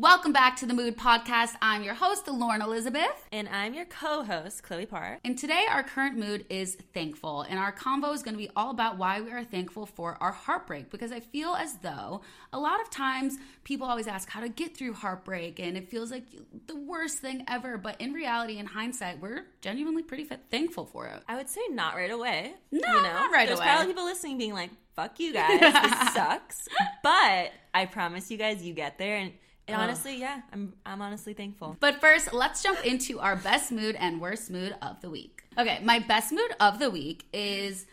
Welcome back to the Mood Podcast. I'm your host, Lauren Elizabeth. And I'm your co host, Chloe Parr. And today, our current mood is thankful. And our convo is going to be all about why we are thankful for our heartbreak. Because I feel as though a lot of times people always ask how to get through heartbreak, and it feels like the worst thing ever. But in reality, in hindsight, we're genuinely pretty thankful for it. I would say not right away. No, you know? not right There's away. There's probably people listening being like, fuck you guys, this sucks. But I promise you guys, you get there. And and oh. honestly, yeah, I'm I'm honestly thankful. But first, let's jump into our best mood and worst mood of the week. Okay, my best mood of the week is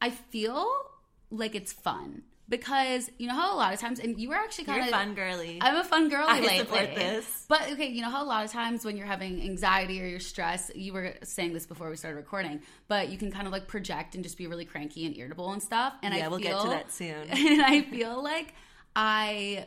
I feel like it's fun because you know how a lot of times, and you were actually kind of fun girly. I'm a fun girly I lately. Support this. But okay, you know how a lot of times when you're having anxiety or you're stressed, you were saying this before we started recording, but you can kind of like project and just be really cranky and irritable and stuff. And yeah, I we'll feel, get to that soon. And I feel like I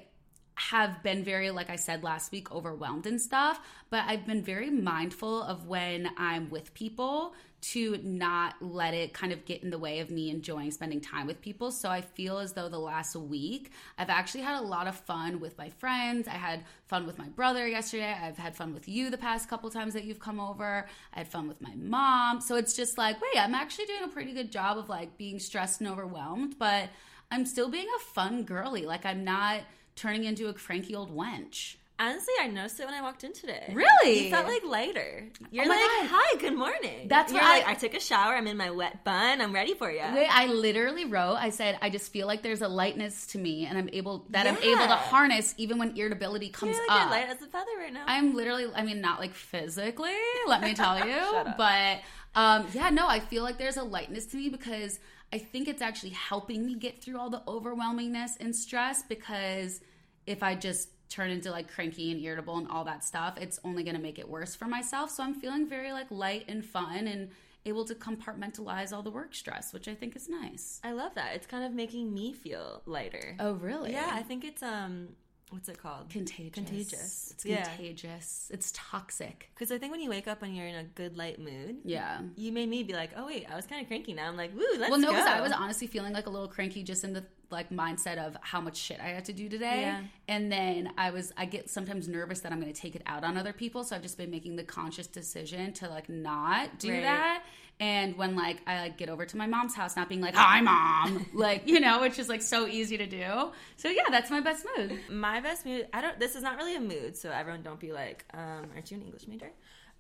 have been very, like I said last week, overwhelmed and stuff, but I've been very mindful of when I'm with people to not let it kind of get in the way of me enjoying spending time with people. So I feel as though the last week I've actually had a lot of fun with my friends. I had fun with my brother yesterday. I've had fun with you the past couple times that you've come over. I had fun with my mom. So it's just like, wait, I'm actually doing a pretty good job of like being stressed and overwhelmed, but I'm still being a fun girly. Like I'm not turning into a cranky old wench. Honestly, I noticed it when I walked in today. Really? You felt like lighter. You're oh like, God. hi, good morning. That's You're what like, I, I took a shower. I'm in my wet bun. I'm ready for you. Wait, I literally wrote, I said, I just feel like there's a lightness to me and I'm able, that yeah. I'm able to harness even when irritability comes You're like up. light as a feather right now. I'm literally, I mean, not like physically, let me tell you, but um, yeah, no, I feel like there's a lightness to me because I think it's actually helping me get through all the overwhelmingness and stress because if I just turn into like cranky and irritable and all that stuff, it's only going to make it worse for myself. So I'm feeling very like light and fun and able to compartmentalize all the work stress, which I think is nice. I love that. It's kind of making me feel lighter. Oh, really? Yeah, I think it's um what's it called? Contagious. Contagious. It's contagious. It's toxic. Because I think when you wake up and you're in a good light mood, yeah, you made me be like, oh wait, I was kind of cranky. Now I'm like, woo, let's well, no, because I was honestly feeling like a little cranky just in the like mindset of how much shit I had to do today. Yeah. And then I was I get sometimes nervous that I'm going to take it out on other people, so I've just been making the conscious decision to like not do right. that. And when like I like get over to my mom's house, not being like, "Hi, mom," like you know, which is like so easy to do. So yeah, that's my best mood. My best mood. I don't. This is not really a mood, so everyone don't be like, um, "Aren't you an English major?"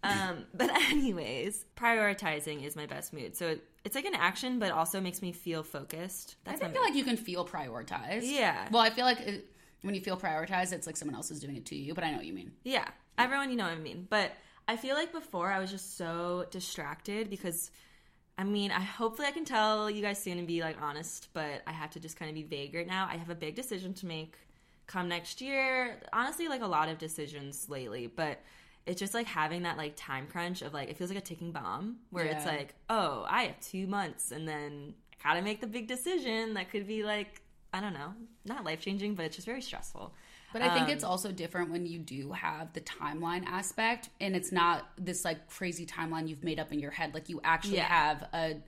Um, but anyways, prioritizing is my best mood. So it, it's like an action, but also makes me feel focused. That's I feel like you can feel prioritized. Yeah. Well, I feel like it, when you feel prioritized, it's like someone else is doing it to you. But I know what you mean. Yeah. Everyone, you know what I mean. But I feel like before I was just so distracted because. I mean, I hopefully I can tell you guys soon and be like honest, but I have to just kind of be vague right now. I have a big decision to make come next year. Honestly, like a lot of decisions lately, but it's just like having that like time crunch of like it feels like a ticking bomb where Yeah. it's like, oh, I have two months and then I gotta make the big decision that could be like I don't know, not life changing, but it's just very stressful. But I think Um, it's also different when you do have the timeline aspect and it's not this like crazy timeline you've made up in your head. Like you actually Yeah. have a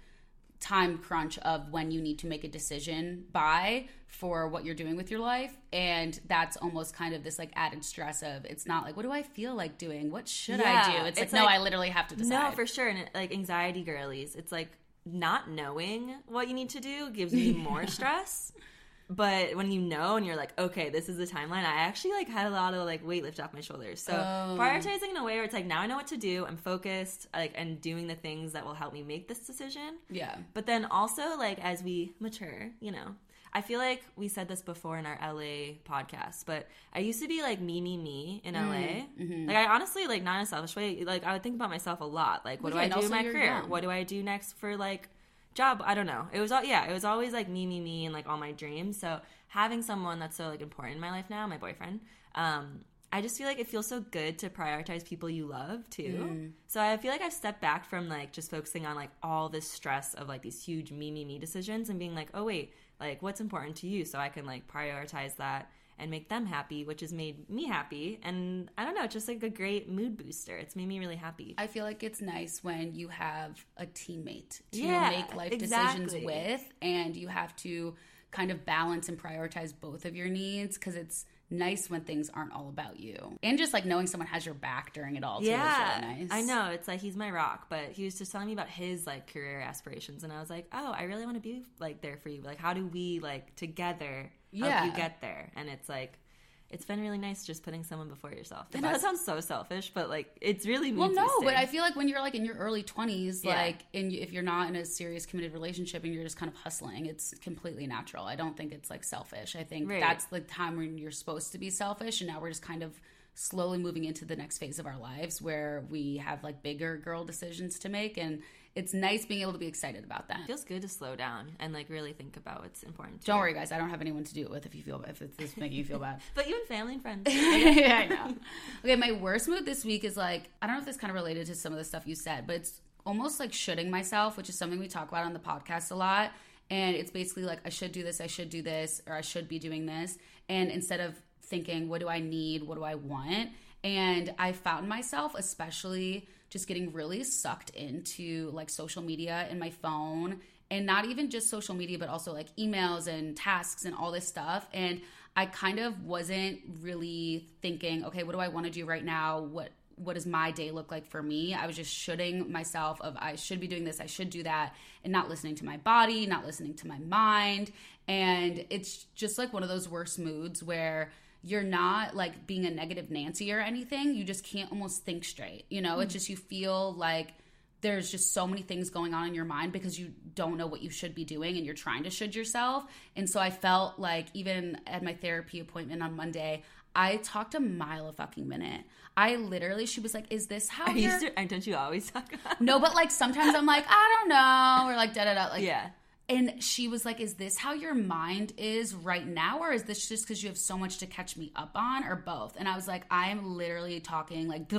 time crunch of when you need to make a decision by for what you're doing with your life. And that's almost kind of this like added stress of it's not like, what do I feel like doing? What should I do? It's, it's like, no, I literally have to decide. No, for sure. And it, like anxiety girlies, it's like not knowing what you need to do gives me more stress. But when you know and you're like, okay, this is the timeline, I actually like had a lot of like weight lift off my shoulders. So Oh. prioritizing in a way where it's like now I know what to do, I'm focused, like and doing the things that will help me make this decision. yeah. But then also like as we mature, you know, I feel like we said this before in our LA podcast, but I used to be like me, me, me in LA. Mm-hmm. Like I honestly like not in a selfish way. Like I would think about myself a lot. Like what yeah, do I do in my career? young. What do I do next for like job? I don't know. It was all yeah. It was always like me, me, me, and like all my dreams. So having someone that's so like important in my life now, my boyfriend. Um, I just feel like it feels so good to prioritize people you love too. Mm. So I feel like I've stepped back from like just focusing on like all this stress of like these huge me, me, me decisions and being like, oh wait, like what's important to you so I can like prioritize that and make them happy, which has made me happy. And I don't know, it's just like a great mood booster. It's made me really happy. I feel like it's nice when you have a teammate to Yeah, make life exactly. decisions with, and you have to kind of balance and prioritize both of your needs because it's nice when things aren't all about you. And just like knowing someone has your back during it all too yeah, is really nice. I know. It's like he's my rock, but he was just telling me about his like career aspirations, and I was like, oh, I really want to be like there for you. Like, how do we like together Yeah. you get there? And it's like. It's been really nice just putting someone before yourself. I know that sounds so selfish, but like it's really Well, no, but. I feel like when you're like in your early 20s, Yeah. like, and if you're not in a serious committed relationship and you're just kind of hustling, it's completely natural. I don't think it's like selfish. I think Right. that's the time when you're supposed to be selfish, and now we're just kind of slowly moving into the next phase of our lives where we have like bigger girl decisions to make, and it's nice being able to be excited about that. It feels good to slow down and like really think about what's important. To Don't you. worry, guys. I don't have anyone to do it with if you feel if it's this making you feel bad. But you and family and friends. yeah, I know. Okay, my worst mood this week is like I don't know if this kind of related to some of the stuff you said, but it's almost like shoulding myself, which is something we talk about on the podcast a lot. And it's basically like I should do this, I should do this, or I should be doing this. And instead of thinking, what do I need? What do I want? And I found myself, especially just getting really sucked into like social media and my phone and not even just social media but also like emails and tasks and all this stuff. And i kind of wasn't really thinking okay what do i want to do right now? What what does my day look like for me? I was just shoulding myself of i should be doing this i should do that and not listening to my body not listening to my mind. And it's just like one of those worst moods where you're not like being a negative Nancy or anything. You just can't almost think straight. You know, it's mm. just you feel like there's just so many things going on in your mind because you don't know what you should be doing and you're trying to should yourself. And so I felt like even at my therapy appointment on Monday, I talked a mile a fucking minute. I literally, she was like, "Is this how you you're?" and don't you always talk about? no, but like sometimes I'm like, I don't know, or like da da da. Like Yeah. And she was like, Is this how your mind is right now? Or is this just because you have so much to catch me up on, or both? And I was like, I am literally talking like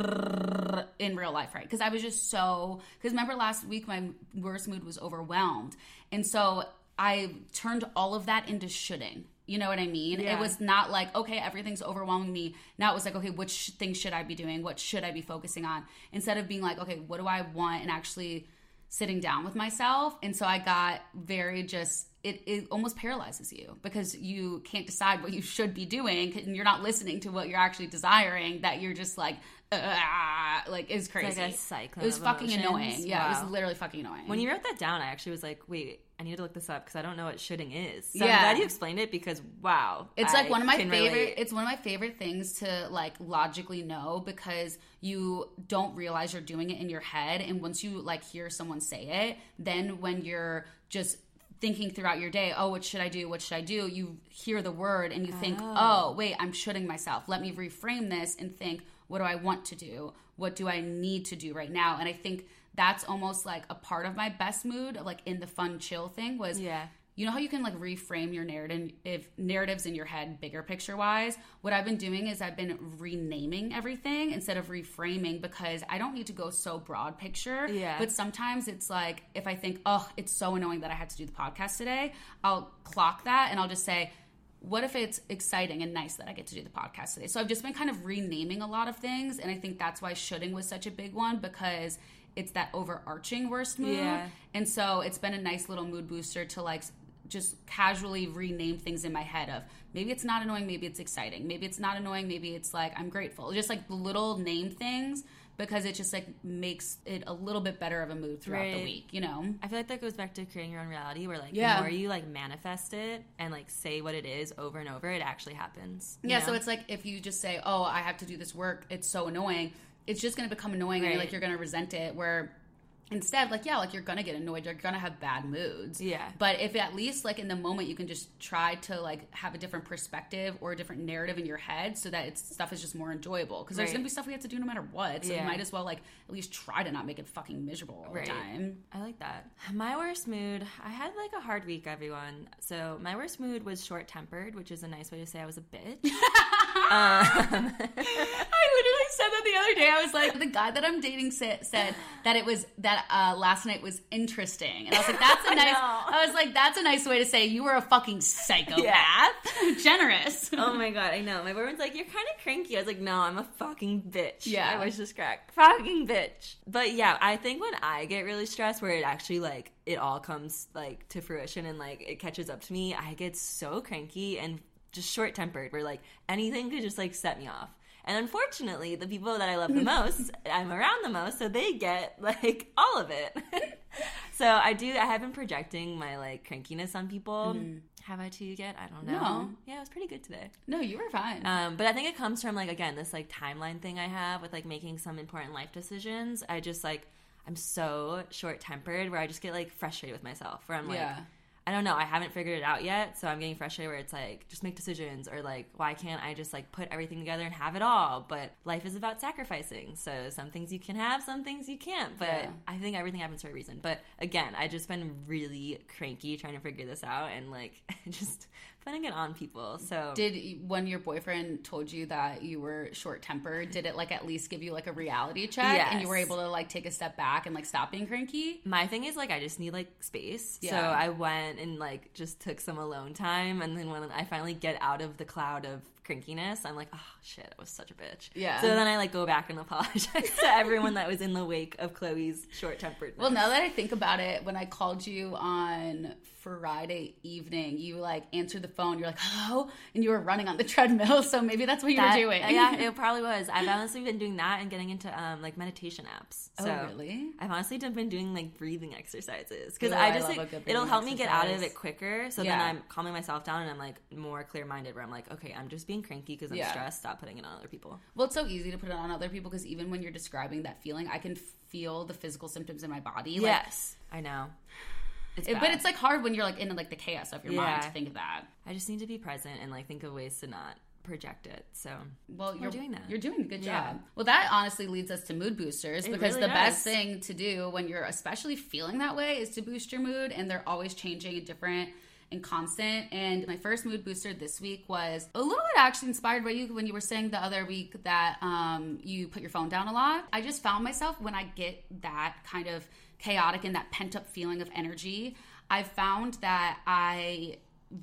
in real life, right? Because I was just so. Because remember last week, my worst mood was overwhelmed. And so I turned all of that into shoulding. You know what I mean? Yeah. It was not like, okay, everything's overwhelming me. Now it was like, okay, which things should I be doing? What should I be focusing on? Instead of being like, okay, what do I want? And actually sitting down with myself. And so i got very just it, it almost paralyzes you because you can't decide what you should be doing and you're not listening to what you're actually desiring that you're just like "Ah," like it's crazy like a cyclone it was of fucking emotions. annoying yeah it was literally fucking annoying When you wrote that down, I actually was like, wait, I need to look this up because I don't know what shitting is. So Yeah. I'm glad you explained it because wow. It's I like one of my favorite. relate. It's one of my favorite things to like logically know because you don't realize you're doing it in your head, and once you like hear someone say it, then when you're just thinking throughout your day, oh, what should I do? What should I do? You hear the word and you think, oh, wait, I'm shoulding myself. Let me reframe this and think, what do I want to do? What do I need to do right now? And I think that's almost like a part of my best mood, like in the fun chill thing was Yeah. you know how you can like reframe your narrative if narratives in your head bigger picture wise what i've been doing is i've been renaming everything instead of reframing because i don't need to go so broad picture Yeah. but sometimes it's like if i think oh it's so annoying that i had to do the podcast today i'll clock that and i'll just say what if it's exciting and nice that I get to do the podcast today? So I've just been kind of renaming a lot of things, and I think that's why shoulding was such a big one because it's that overarching worst mood. Yeah. And so it's been a nice little mood booster to like just casually rename things in my head of maybe it's not annoying, maybe it's exciting, maybe it's not annoying, maybe it's like I'm grateful. Just like little name things because it just like makes it a little bit better of a mood throughout the week, you know? I feel like that goes back to creating your own reality where like Yeah. the more you like manifest it and like say what it is over and over, it actually happens. Yeah, know? so it's like if you just say, "Oh, I have to do this work," it's so annoying. It's just going to become annoying, and you're like you're going to resent it. Where instead, like yeah, like you're to get annoyed. You're to have bad moods. Yeah. But if at least like in the moment you can just try to like have a different perspective or a different narrative in your head, so that it's stuff is just more enjoyable. Because there's going to be stuff we have to do no matter what. So Yeah. you might as well like at least try to not make it fucking miserable all Right. the time. I like that. My worst mood, I had like a hard week, everyone. So my worst mood was short tempered, which is a nice way to say I was a bitch. um, I literally said that the other day. I was like, the guy that I'm dating said, said that it was that uh, last night was interesting, and I was like, that's a I nice. know. I was like, that's a nice way to say you were a fucking psychopath. Generous. oh my god, I know. My boyfriend's like, you're kind of cranky. I was like, no, I'm a fucking bitch. Yeah. I was just cracked. Fucking bitch. But yeah, I think when I get really stressed, where it actually like it all comes like to fruition and like it catches up to me, I get so cranky and just short tempered, where like anything could just like set me off. And unfortunately, the people that I love the most, I'm around the most, so they get like all of it. so I do. I have been projecting my like crankiness on people. Mm. Have I to you yet? I don't know. No. Yeah, it was pretty good today. No, you were fine. Um, but I think it comes from like again this like timeline thing I have with like making some important life decisions. I just like I'm so short tempered where I just get like frustrated with myself. Where I'm like. Yeah I don't know. I haven't figured it out yet, so I'm getting frustrated where it's like just make decisions or like why can't I just like put everything together and have it all? But life is about sacrificing. So some things you can have, some things you can't. But yeah. I think everything happens for a reason. But again, I just been really cranky trying to figure this out and like just putting it on people. So did when your boyfriend told you that you were short tempered, did it like at least give you like a reality check yes. and you were able to like take a step back and like stop being cranky? My thing is like I just need like space. Yeah. So I went and like just took some alone time and then when I finally get out of the cloud of crankiness, I'm like, oh shit, I was such a bitch. Yeah. So then I like go back and apologize to everyone that was in the wake of Chloe's short tempered. Well, now that I think about it, when I called you on Friday evening, you like answered the phone, you're like, hello, and you were running on the treadmill. So maybe that's what you that, were doing. yeah, it probably was. I've honestly been doing that and getting into um, like meditation apps. Oh, so oh, really? I've honestly been doing like breathing exercises because I just I like, it'll help exercise. me get out of it quicker. So yeah. then I'm calming myself down and I'm like more clear minded where I'm like, okay, I'm just being cranky because I'm yeah. stressed. Stop putting it on other people. Well, it's so easy to put it on other people because even when you're describing that feeling, I can feel the physical symptoms in my body. Like, yes, I know. It's it, but it's like hard when you're like in like the chaos of your yeah. mind to think of that. I just need to be present and like think of ways to not project it. So well, you're doing that. You're doing a good yeah. job. Well, that honestly leads us to mood boosters it because really the does. best thing to do when you're especially feeling that way is to boost your mood, and they're always changing and different and constant. And my first mood booster this week was a little bit actually inspired by you when you were saying the other week that um, you put your phone down a lot. I just found myself when I get that kind of chaotic and that pent up feeling of energy, I've found that I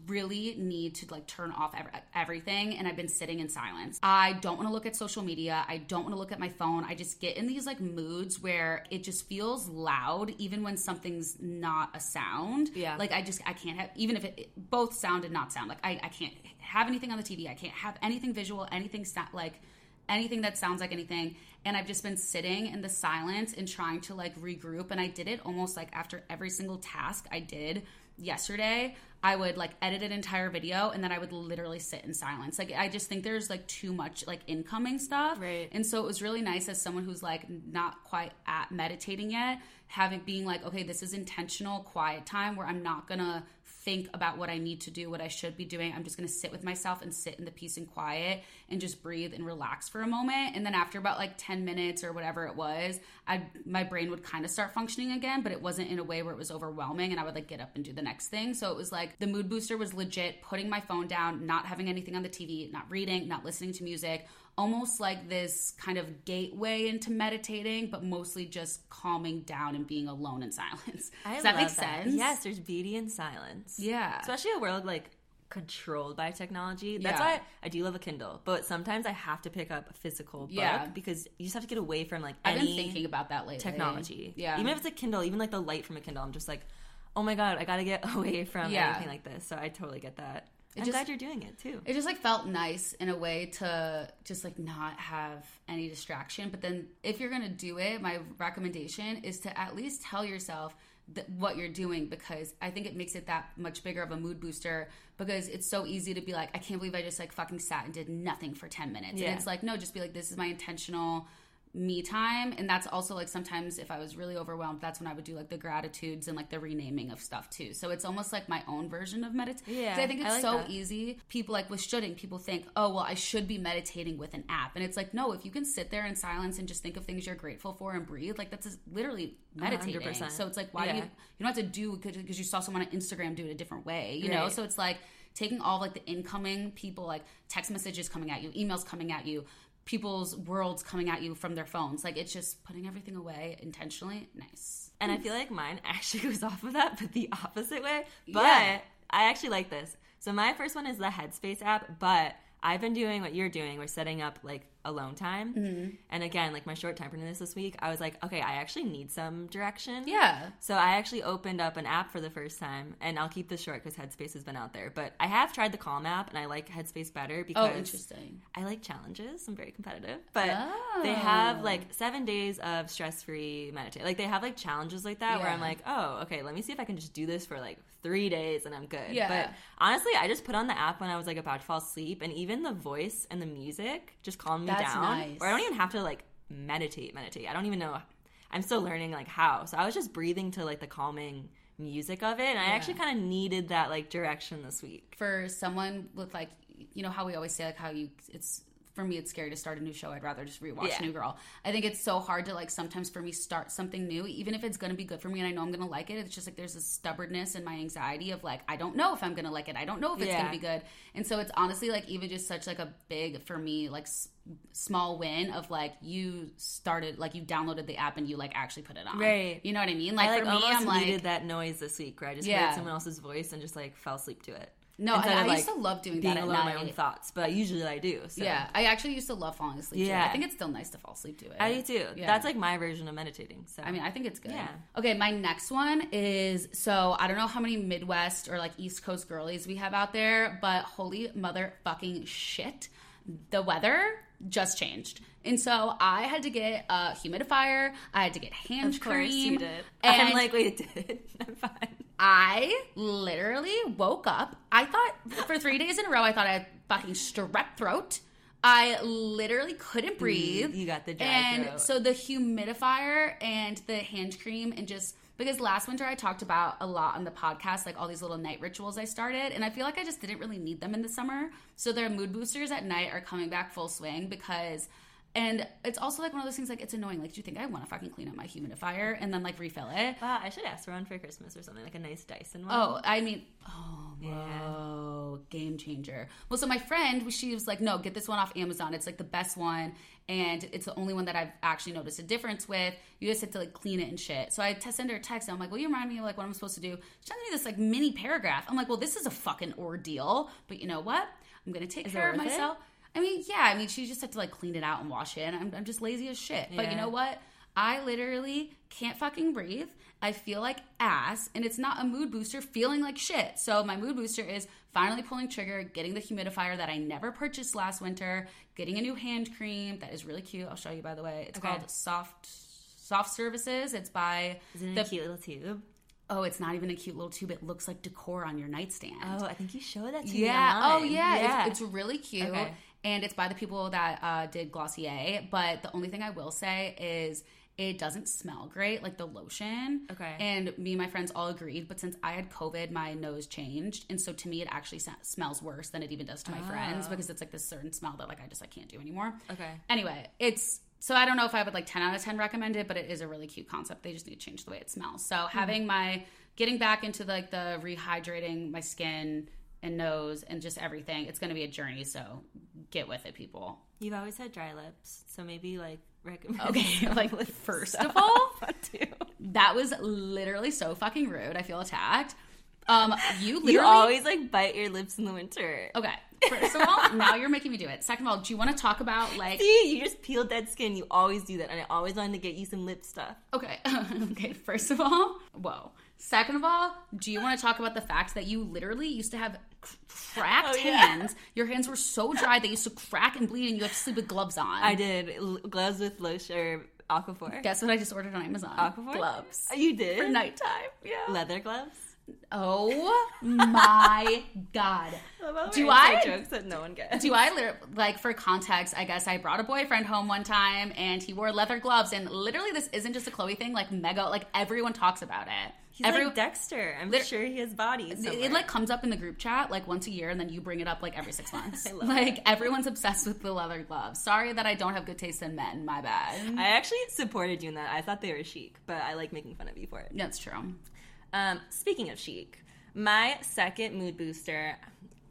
really need to like turn off everything and I've been sitting in silence. I don't want to look at social media. I don't want to look at my phone. I just get in these like moods where it just feels loud even when something's not a sound. Yeah. Like I just I can't have even if it, both sound and not sound. Like I I can't have anything on the TV. I can't have anything visual, anything sta- like anything that sounds like anything. And I've just been sitting in the silence and trying to like regroup. And I did it almost like after every single task I did yesterday. I would like edit an entire video and then I would literally sit in silence. Like I just think there's like too much like incoming stuff. Right. And so it was really nice as someone who's like not quite at meditating yet, having being like, okay, this is intentional quiet time where I'm not gonna think about what I need to do, what I should be doing. I'm just going to sit with myself and sit in the peace and quiet and just breathe and relax for a moment. And then after about like 10 minutes or whatever it was, I my brain would kind of start functioning again, but it wasn't in a way where it was overwhelming and I would like get up and do the next thing. So it was like the mood booster was legit putting my phone down, not having anything on the TV, not reading, not listening to music, almost like this kind of gateway into meditating, but mostly just calming down and being alone in silence. I Does that make that. sense? Yes, there's beauty in silence. Yeah. Especially a world like controlled by technology. That's yeah. why I do love a Kindle, but sometimes I have to pick up a physical book yeah. because you just have to get away from like I've been thinking about that lately. Technology. Yeah. Even if it's a Kindle, even like the light from a Kindle, I'm just like, oh my god, I got to get away from yeah. anything like this. So I totally get that. It I'm just, glad you're doing it too. It just like felt nice in a way to just like not have any distraction. But then if you're gonna do it, my recommendation is to at least tell yourself that what you're doing because I think it makes it that much bigger of a mood booster because it's so easy to be like, I can't believe I just like fucking sat and did nothing for 10 minutes. Yeah. And it's like, no, just be like, this is my intentional me time and that's also like sometimes if i was really overwhelmed that's when i would do like the gratitudes and like the renaming of stuff too so it's almost like my own version of meditation yeah i think it's I like so that. easy people like with shoulding people think oh well i should be meditating with an app and it's like no if you can sit there in silence and just think of things you're grateful for and breathe like that's literally meditating 100%. so it's like why yeah. do you you don't have to do because you saw someone on instagram do it a different way you right. know so it's like taking all like the incoming people like text messages coming at you emails coming at you people's worlds coming at you from their phones. Like it's just putting everything away intentionally. Nice. And I feel like mine actually goes off of that, but the opposite way. But yeah. I actually like this. So my first one is the Headspace app, but I've been doing what you're doing. We're setting up like alone time. Mm-hmm. And again, like my short time temperedness this this week, I was like, okay, I actually need some direction. Yeah. So I actually opened up an app for the first time, and I'll keep this short because Headspace has been out there. But I have tried the Calm app, and I like Headspace better because Oh, interesting. I like challenges. I'm very competitive, but Oh. they have like seven days of stress free meditation. Like they have like challenges like that where I'm like, oh, okay, let me see if I can just do this for like three days and I'm good. Yeah. But honestly, I just put on the app when I was like about to fall asleep, and even the voice and the music just calmed me That's down. nice. Or I don't even have to like meditate, meditate. I don't even know. I'm still learning like how. So I was just breathing to like the calming music of it, and I Yeah. actually kind of needed that like direction this week. For someone with like, you know how we always say like how you it's for me it's scary to start a new show. I'd rather just rewatch Yeah. New Girl. I think it's so hard to like sometimes for me start something new, even if it's gonna be good for me and I know I'm gonna like it. It's just like there's this stubbornness and my anxiety of like I don't know if I'm gonna like it. I don't know if it's Yeah. gonna be good. And so it's honestly like even just such like a big for me like s- small win of like you started like you downloaded the app and you like actually put it on. Right. You know what I mean? Like, I like for me, I'm like needed that noise this week where I just Yeah. heard someone else's voice and just like fell asleep to it. No, I, I used like, to love doing being that at alone night. my own thoughts, but usually I do. So. Yeah, I actually used to love falling asleep. Yeah, Yeah. I think it's still nice to fall asleep to it. I do too. Yeah. That's like my version of meditating. So I mean, I think it's good. Yeah. Okay, my next one is so I don't know how many Midwest or like East Coast girlies we have out there, but holy motherfucking shit, the weather just changed. And so I had to get a humidifier. I had to get hand of course cream. you did. And I'm like, wait, it did. I'm fine. I literally woke up. I thought for three days in a row, I thought I had fucking strep throat. I literally couldn't breathe. You got the dry and throat. so the humidifier and the hand cream and just because last winter I talked about a lot on the podcast, like all these little night rituals I started, and I feel like I just didn't really need them in the summer. So their mood boosters at night are coming back full swing because. And it's also like one of those things like it's annoying. Like, do you think I want to fucking clean up my humidifier and then like refill it? Wow, I should ask for one for Christmas or something like a nice Dyson one. Oh, I mean, oh, Yeah. game changer. Well, so my friend, she was like, no, get this one off Amazon. It's like the best one, and it's the only one that I've actually noticed a difference with. You just have to like clean it and shit. So I t- send her a text. And I'm like, will you remind me of like what I'm supposed to do? She sends me this like mini paragraph. I'm like, well, this is a fucking ordeal, but you know what? I'm gonna take Is care of myself. it? I mean, yeah. I mean, she just had to like clean it out and wash it. And I'm, I'm just lazy as shit. But you know what? I literally can't fucking breathe. I feel like ass, and it's not a mood booster feeling like shit. So, my mood booster is finally pulling trigger, getting the humidifier that I never purchased last winter, getting a new hand cream that is really cute. I'll show you, by the way. It's Okay. called Soft Soft Services. It's by Is it the a cute little tube? oh, it's not even a cute little tube. It looks like decor on your nightstand. Oh, I think you showed that to me. Yeah. Oh, online. yeah. It's, it's really cute. Okay. And it's by the people that uh, did Glossier. But the only thing I will say is it doesn't smell great, like the lotion. Okay. And me and my friends all agreed. But since I had COVID, my nose changed. And so to me, it actually sa- smells worse than it even does to my friends Oh. because it's like this certain smell that like I just like can't do anymore. Okay. Anyway, it's so I don't know if I would like 10 out of 10 recommend it, but it is a really cute concept. They just need to change the way it smells. So having my getting back into like the rehydrating my skin and nose and just everything, it's going to be a journey. So get with it, people. You've always had dry lips, so maybe like recommend. Okay, like first of all, that was literally so fucking rude. I feel attacked. Um, you literally You always like bite your lips in the winter. okay. First of all, now you're making me do it. Second of all, do you want to talk about like See, you just peel dead skin. You always do that, and I always wanted to get you some lip stuff. Okay. okay. First of all, whoa. Second of all, do you want to talk about the fact that you literally used to have cracked Oh, yeah. hands? Your hands were so dry they used to crack and bleed, and you had to sleep with gloves on. I did L- gloves with lotion or aquaphor. Guess what I just ordered on Amazon? Aquaphor Gloves You did for nighttime. Yeah. leather gloves. Oh my god. Do I jokes that no one gets? Do I like for context? I guess I brought a boyfriend home one time, and he wore leather gloves. And literally, this isn't just a Chloe thing. Like mega, like everyone talks about it. He's Every- like Dexter. I'm sure he has bodies. It, it, like comes up in the group chat like once a year, and then you bring it up like every six months. I love like everyone's obsessed with the leather gloves. Sorry that I don't have good taste in men. My bad. I actually supported you in that. I thought they were chic, but I like making fun of you for it. That's true. Um, speaking of chic, my second mood booster,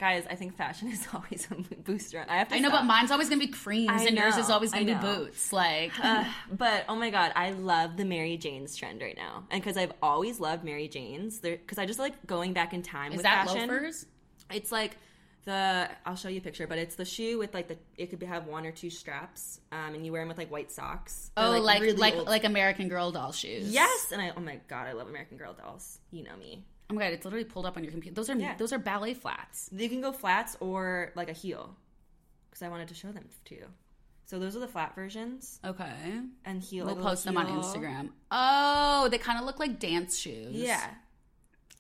guys. I think fashion is always a booster. I have to. I know, stop. but mine's always gonna be creams, I and yours is always gonna be boots. Like, Uh, but oh my god, I love the Mary Jane's trend right now, and because I've always loved Mary Jane's, because I just like going back in time is with that fashion. loafers? It's like the I'll show you a picture, but it's the shoe with like the it could have one or two straps, um, and you wear them with like white socks. They're, Oh, like really like like American Girl doll shoes. yes, and I oh my god, I love American Girl dolls. You know me. Oh my god, it's literally pulled up on your computer. Those are Yeah. those are ballet flats. You can go flats or like a heel, because I wanted to show them to you. So those are the flat versions Okay. and heel. We'll like a little post them on. Instagram. Oh, they kind of look like dance shoes. Yeah,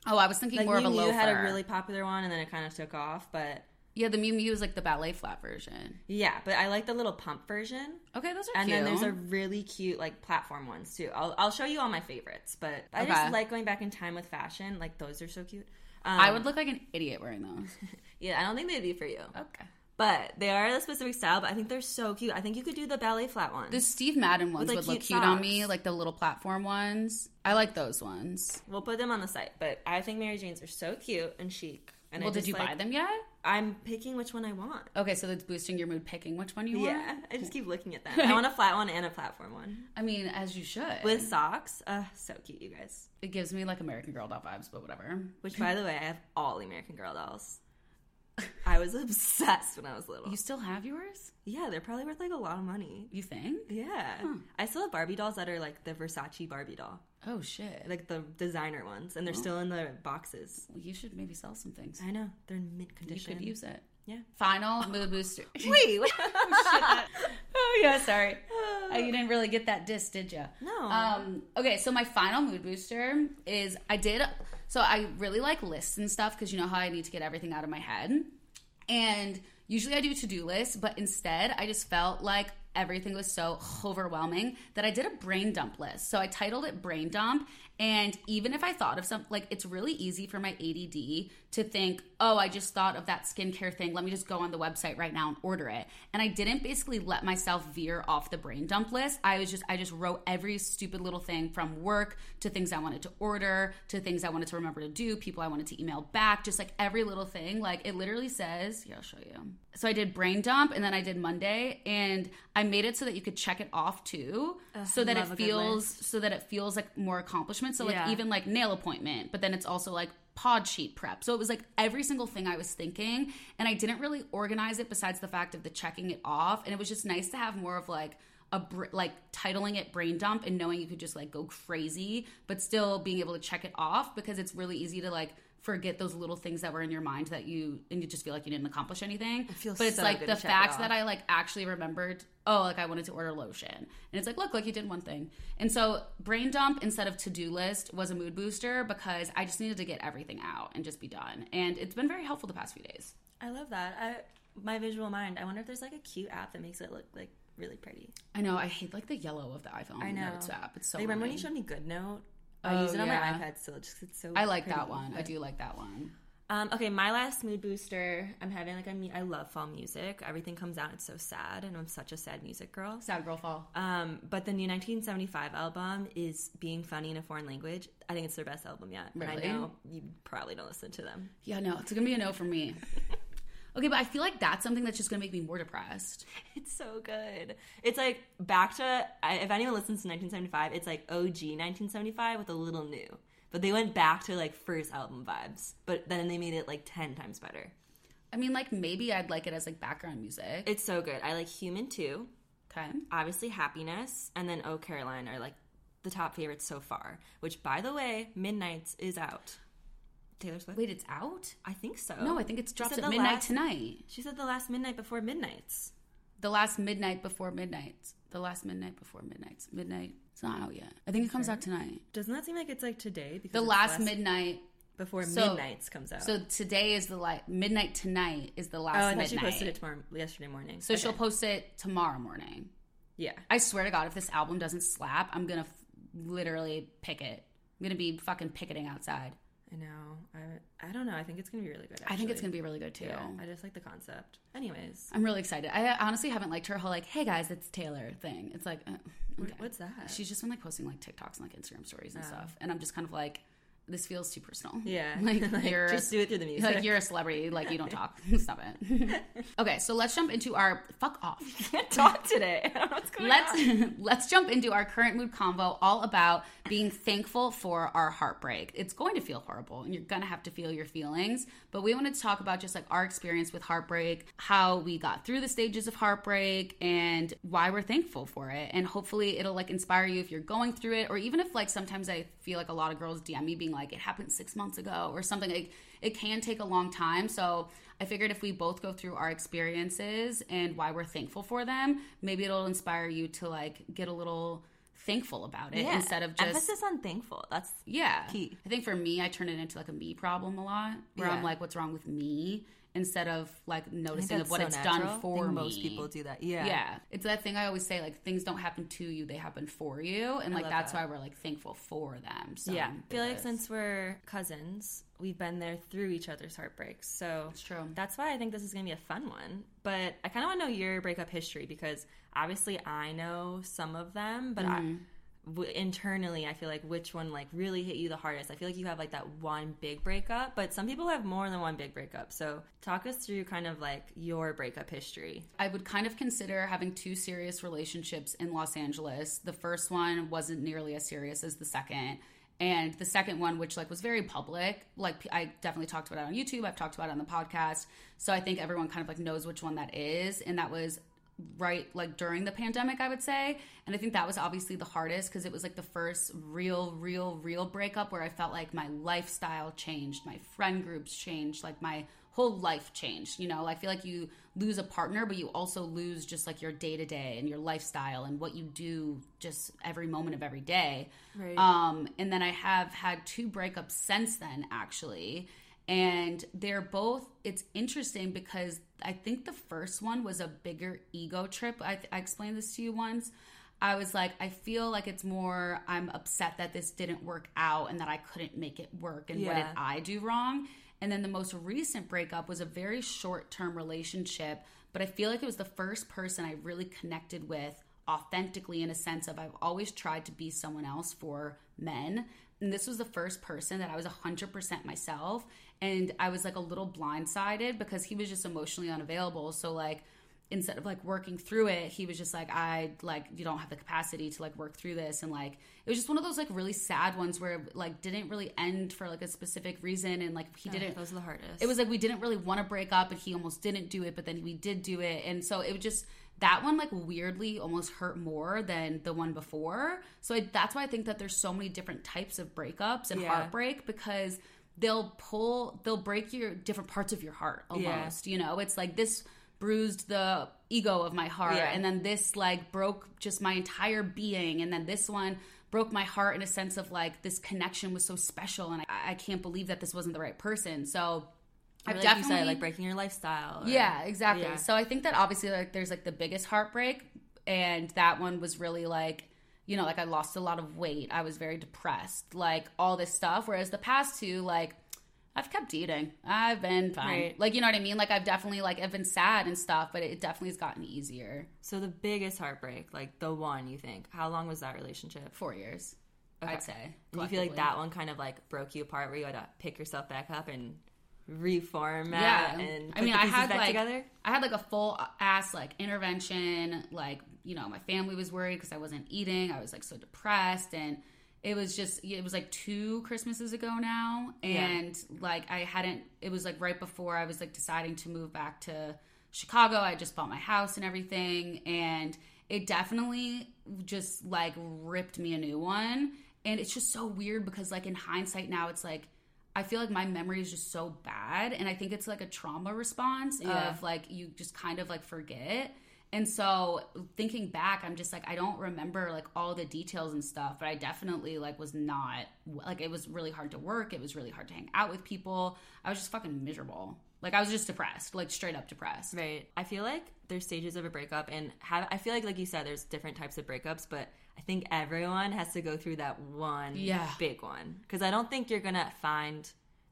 Oh, I was thinking like more of a loafer. had a really popular one, and then it kind of took off. But yeah, the Miu Miu is like the ballet flat version. yeah, but I like the little pump version. Okay, those are And cute. then there's a really cute like platform ones too. I'll I'll show you all my favorites, but I Okay. just like going back in time with fashion. Like those are so cute. Um, I would look like an idiot wearing those. Yeah, I don't think they'd be for you, Okay. but they are a specific style. But I think they're so cute. I think you could do the ballet flat ones. The Steve Madden ones like, would look cute cute on me, like the little platform ones. I like those ones. We'll put them on the site, but I think Mary Jane's are so cute and chic. And well, I did just, you buy them yet? I'm picking which one I want. Okay, so that's boosting your mood picking which one you want. Yeah, I just keep looking at them. I want a flat one and a platform one I mean, as you should. with socks. Uh, so cute, you guys. it gives me like American Girl doll vibes, but whatever. Which, by the way, I have all the American Girl dolls. I was obsessed when I was little. You still have yours? Yeah, they're probably worth like a lot of money. You think? Yeah. I still have Barbie dolls that are like the Versace Barbie doll, Oh shit! like the designer ones, and they're still in the boxes. Well, you should maybe sell some things. I know they're in mint condition. You condition. could use it. Yeah. Final mood booster. Wait, oh yeah, sorry. Uh, you didn't really get that diss, did you? No. Um. Okay, so my final mood booster is I did. So I really like lists and stuff because you know how I need to get everything out of my head, and usually I do to do lists, but instead I just felt like everything was so overwhelming that I did a brain dump list. So I titled it brain dump. And even if I thought of something, like it's really easy for my ADD to think, oh, I just thought of that skincare thing. Let me just go on the website right now and order it. And I didn't basically let myself veer off the brain dump list. I was just, I just wrote every stupid little thing from work to things I wanted to order to things I wanted to remember to do, people I wanted to email back, just like every little thing. Like it literally says, here, I'll show you. So I did brain dump and then I did Monday and I made it so that you could check it off too. so that it love a good feels so that it feels like more accomplishment. So like Yeah. even like nail appointment, but then it's also like pod sheet prep. So it was like every single thing I was thinking and I didn't really organize it besides the fact of the checking it off and it was just nice to have more of like a br- like titling it brain dump and knowing you could just like go crazy but still being able to check it off because it's really easy to like forget those little things that were in your mind that you and you just feel like you didn't accomplish anything. feels but it's so like good the to check it fact that I like actually remembered, oh, like I wanted to order lotion. And it's like, look, like you did one thing. And so brain dump instead of to-do list was a mood booster because I just needed to get everything out and just be done. And it's been very helpful the past few days. I love that. I my visual mind. I wonder if there's like a cute app that makes it look like really pretty. I know I hate like the yellow of the iPhone I know. Notes app. It's so like, remember when you showed me Good Note? Oh, I use it on yeah. my iPad still. Just 'cause it's so. I like pretty. that one. I do like that one. Um, okay, my last mood booster. I'm having like I mean I love fall music. Everything comes out. It's so sad, and I'm such a sad music girl. Sad girl fall. Um, but the new 1975 album is being funny in a foreign language. I think it's their best album yet. And Really? I know you probably don't listen to them. Yeah, no, it's gonna be a no for me. Okay, but I feel like that's something that's just gonna make me more depressed. It's so good. It's like back to if anyone listens to 1975, it's like OG 1975 with a little new. But they went back to like first album vibes, but then they made it like 10 times better. I mean, like maybe I'd like it as like background music. It's so good. I like Human too. Okay. Obviously Happiness and then Oh Caroline are like the top favorites so far, which by the way, Midnights is out. Taylor Swift? Wait, it's out? I think so. No, I think it's drops said at midnight last- tonight. She said the last midnight before midnights. The last midnight before midnight's. The last midnight before midnight's. Midnight. It's not out yet. I think it comes out tonight. Doesn't that seem like it's like today? Because The it's last midnight. before so- midnights comes out. So today is the like midnight tonight is the oh, last I thought midnight. she posted it tomorrow, yesterday morning. So Okay. she'll post it tomorrow morning. yeah. I swear to God, if this album doesn't slap, I'm gonna f- literally pick it. I'm gonna be fucking picketing outside. I know. I, I don't know. I think it's gonna be really good. I think it's gonna be really good too. Yeah, I just like the concept. Anyways, I'm really excited. I honestly haven't liked her whole like, "Hey guys, it's Taylor" thing. It's like, uh, okay. what's that? She's just been like posting like TikToks and like Instagram stories and stuff, and I'm just kind of like, this feels too personal. Yeah. like Like, you're just do it through the music. Like you're a celebrity, like you don't talk. Stop it. okay, so let's jump into our fuck off. can't talk today. I don't know what's going Let's on. let's jump into our current mood convo, all about being thankful for our heartbreak. It's going to feel horrible and you're going to have to feel your feelings. But we wanted to talk about just like our experience with heartbreak, how we got through the stages of heartbreak, and why we're thankful for it. And hopefully it'll like inspire you if you're going through it, or even if like sometimes I feel like a lot of girls DM me being like, it happened six months ago or something. Like it can take a long time. So I figured if we both go through our experiences and why we're thankful for them, maybe it'll inspire you to like get a little thankful about it Yeah. instead of just emphasis on thankful. That's yeah. Key. I think for me, I turn it into like a me problem a lot, where I'm like, what's wrong with me, instead of like noticing of what so it's natural. done for me. Most people do that. Yeah. Yeah. it's that thing I always say, like things don't happen to you; they happen for you, and like that's that. why we're like thankful for them. So yeah. I feel like since we're cousins, we've been there through each other's heartbreaks. So it's true. that's why I think this is going to be a fun one. But I kind of want to know your breakup history because obviously I know some of them, but Mm-hmm. I, w- internally I feel like which one like really hit you the hardest. I feel like you have like that one big breakup, but some people have more than one big breakup. So talk us through kind of like your breakup history. I would kind of consider having two serious relationships in Los Angeles. The first one wasn't nearly as serious as the second. And the second one, which like was very public, like I definitely talked about it on YouTube. I've talked about it on the podcast. So I think everyone kind of like knows which one that is. And that was right like during the pandemic, I would say. And I think that was obviously the hardest because it was like the first real, real, real breakup where I felt like my lifestyle changed, my friend groups changed, like my whole life changed. You know, I feel like you lose a partner, but you also lose just like your day to day and your lifestyle and what you do just every moment of every day. Right. Um, and then I have had two breakups since then, actually. And they're both, it's interesting because I think the first one was a bigger ego trip. I, I explained this to you once. I was like, I feel like it's more, I'm upset that this didn't work out and that I couldn't make it work. And what did I do wrong? And then the most recent breakup was a very short term relationship, but I feel like it was the first person I really connected with authentically in a sense of I've always tried to be someone else for men. And this was the first person that I was 100% myself. And I was like a little blindsided because he was just emotionally unavailable. So, like, instead of like working through it he was just like i like you don't have the capacity to like work through this and like it was just one of those like really sad ones where it, like didn't really end for like a specific reason and like he didn't Those are the hardest. it was like we didn't really want to break up and he almost didn't do it but then we did do it and so it was just that one like weirdly almost hurt more than the one before so I, that's why i think that there's so many different types of breakups and Yeah. heartbreak because they'll pull they'll break your different parts of your heart Yeah. almost you know it's like this bruised the ego of my heart Yeah. and then this like broke just my entire being and then this one broke my heart in a sense of like this connection was so special and i, I can't believe that this wasn't the right person so I've like definitely you said, like breaking your lifestyle. or- yeah, exactly. Yeah. So I think that obviously like there's like the biggest heartbreak and that one was really like you know, like I lost a lot of weight. I was very depressed, like all this stuff. Whereas the past two, like I've kept eating. I've been fine. Right. Like you know what I mean? Like I've definitely like I've been sad and stuff, but it definitely has gotten easier. So the biggest heartbreak, like the one you think, how long was that relationship? Four years, Okay. I'd say. Do you feel like that one kind of like broke you apart, where you had to pick yourself back up and reformat Yeah. and put I mean, I had back like together? I had like a full ass like intervention. Like you know, my family was worried because I wasn't eating. I was like so depressed, and it was just it was like two Christmases ago now, and like I hadn't. It was like right before I was like deciding to move back to Chicago. I just bought my house and everything, and it definitely just like ripped me a new one. And it's just so weird because like in hindsight now, it's like. I feel like my memory is just so bad, and I think it's like a trauma response Yeah. of like you just kind of like forget. And so thinking back, I'm just like I don't remember like all the details and stuff, but I definitely like was not like it was really hard to work. It was really hard to hang out with people. I was just fucking miserable. Like I was just depressed, like straight up depressed. Right. I feel like there's stages of a breakup, and have I feel like, like you said, there's different types of breakups, but I think everyone has to go through that one Yeah. big one because I don't think you're gonna find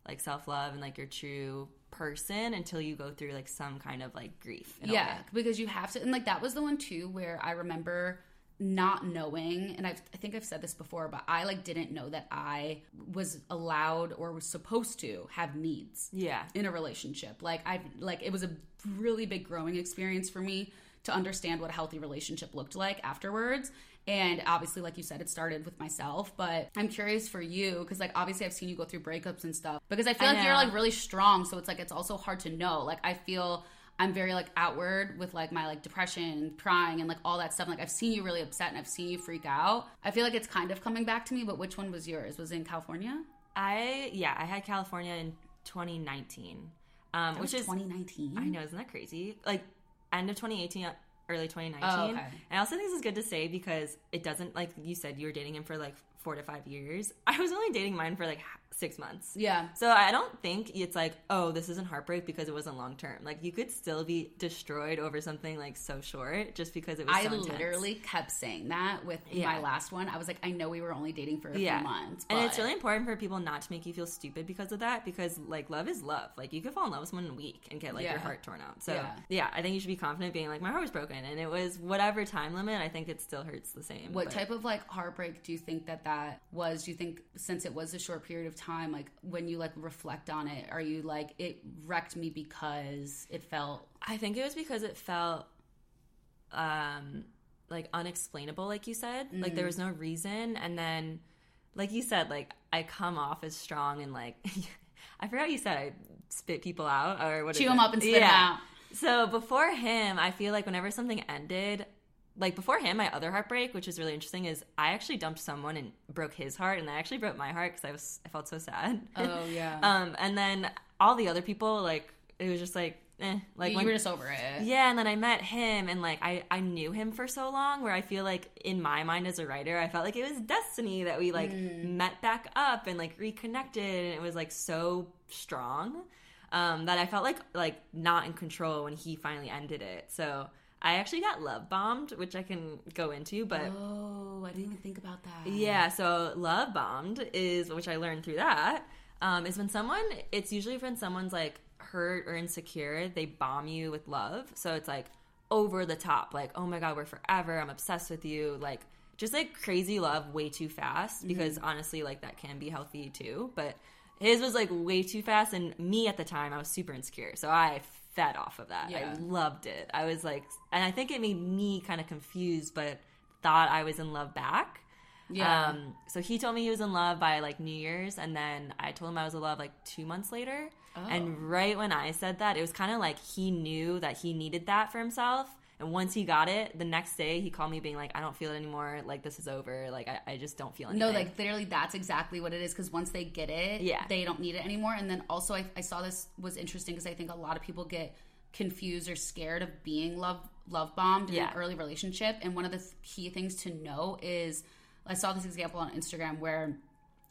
like self love and like your true person until you go through like some kind of like grief. yeah because you have to and like that was the one too where i remember not knowing and I've, i think i've said this before but i like didn't know that i was allowed or was supposed to have needs Yeah. in a relationship like i've like it was a really big growing experience for me to understand what a healthy relationship looked like afterwards. And obviously, like you said, it started with myself. But I'm curious for you because, like, obviously, I've seen you go through breakups and stuff. Because I feel I like you're like really strong. So it's like it's also hard to know. Like, I feel I'm very like outward with like my like depression, and crying, and like all that stuff. Like, I've seen you really upset and I've seen you freak out. I feel like it's kind of coming back to me. But which one was yours? Was it in California? I yeah, I had California in 2019, um, which was is 2019. I know, isn't that crazy? Like end of 2018, uh, early 2019. Oh, okay. And I also think this is good to say because it doesn't like you said you were dating him for like four to five years. I was only dating mine for like six months. Yeah. So I don't think it's like, oh, this isn't heartbreak because it wasn't long term. Like you could still be destroyed over something like so short just because it was. I so literally kept saying that with Yeah. my last one. I was like, I know we were only dating for a yeah. few months, and it's really important for people not to make you feel stupid because of that because like love is love. Like you could fall in love with someone in a week and get like your heart torn out. So Yeah. yeah. I think you should be confident being like my heart was broken and it was whatever time limit. I think it still hurts the same. What but- type of like heartbreak do you think that that was? Do you think since it was a short period of time, like when you like reflect on it, are you like it wrecked me because it felt I think it was because it felt um like unexplainable like you said. Like Mm. there was no reason and then like you said like I come off as strong and like I forgot you said I spit people out or what chew them up and spit them Yeah. out? So before him, I feel like whenever something ended, like before him, my other heartbreak, which is really interesting, is I actually dumped someone and broke his heart, and I actually broke my heart because I was I felt so sad. Oh yeah, um, and then all the other people, like it was just like, eh, like you, when, were just over it. yeah, and then I met him, and like I I knew him for so long, where I feel like in my mind as a writer, I felt like it was destiny that we like met back up and like reconnected, and it was like so strong um, that I felt like like not in control when he finally ended it. So I actually got love bombed, which I can go into, but. Oh, I didn't even think about that. Yeah, so love bombed is which I learned through that. Um, is when someone it's usually when someone's like hurt or insecure, they bomb you with love. So it's like over the top, like, oh my god, we're forever, I'm obsessed with you, like just like crazy love way too fast because honestly like that can be healthy too. But his was like way too fast and me at the time I was super insecure. So I fed off of that. Yeah. I loved it. I was like and I think it made me kind of confused but thought I was in love back. Yeah. Um, so he told me he was in love by like New Year's, and then I told him I was in love like two months later. Oh. And right when I said that, it was kind of like he knew that he needed that for himself. And once he got it, the next day he called me being like, "I don't feel it anymore. Like this is over. Like I, I just don't feel anything." No, like literally, that's exactly what it is. Because once they get it, Yeah. they don't need it anymore. And then also, I, I saw this was interesting because I think a lot of people get confused or scared of being love love bombed in Yeah. an early relationship. And one of the th- key things to know is, I saw this example on Instagram where,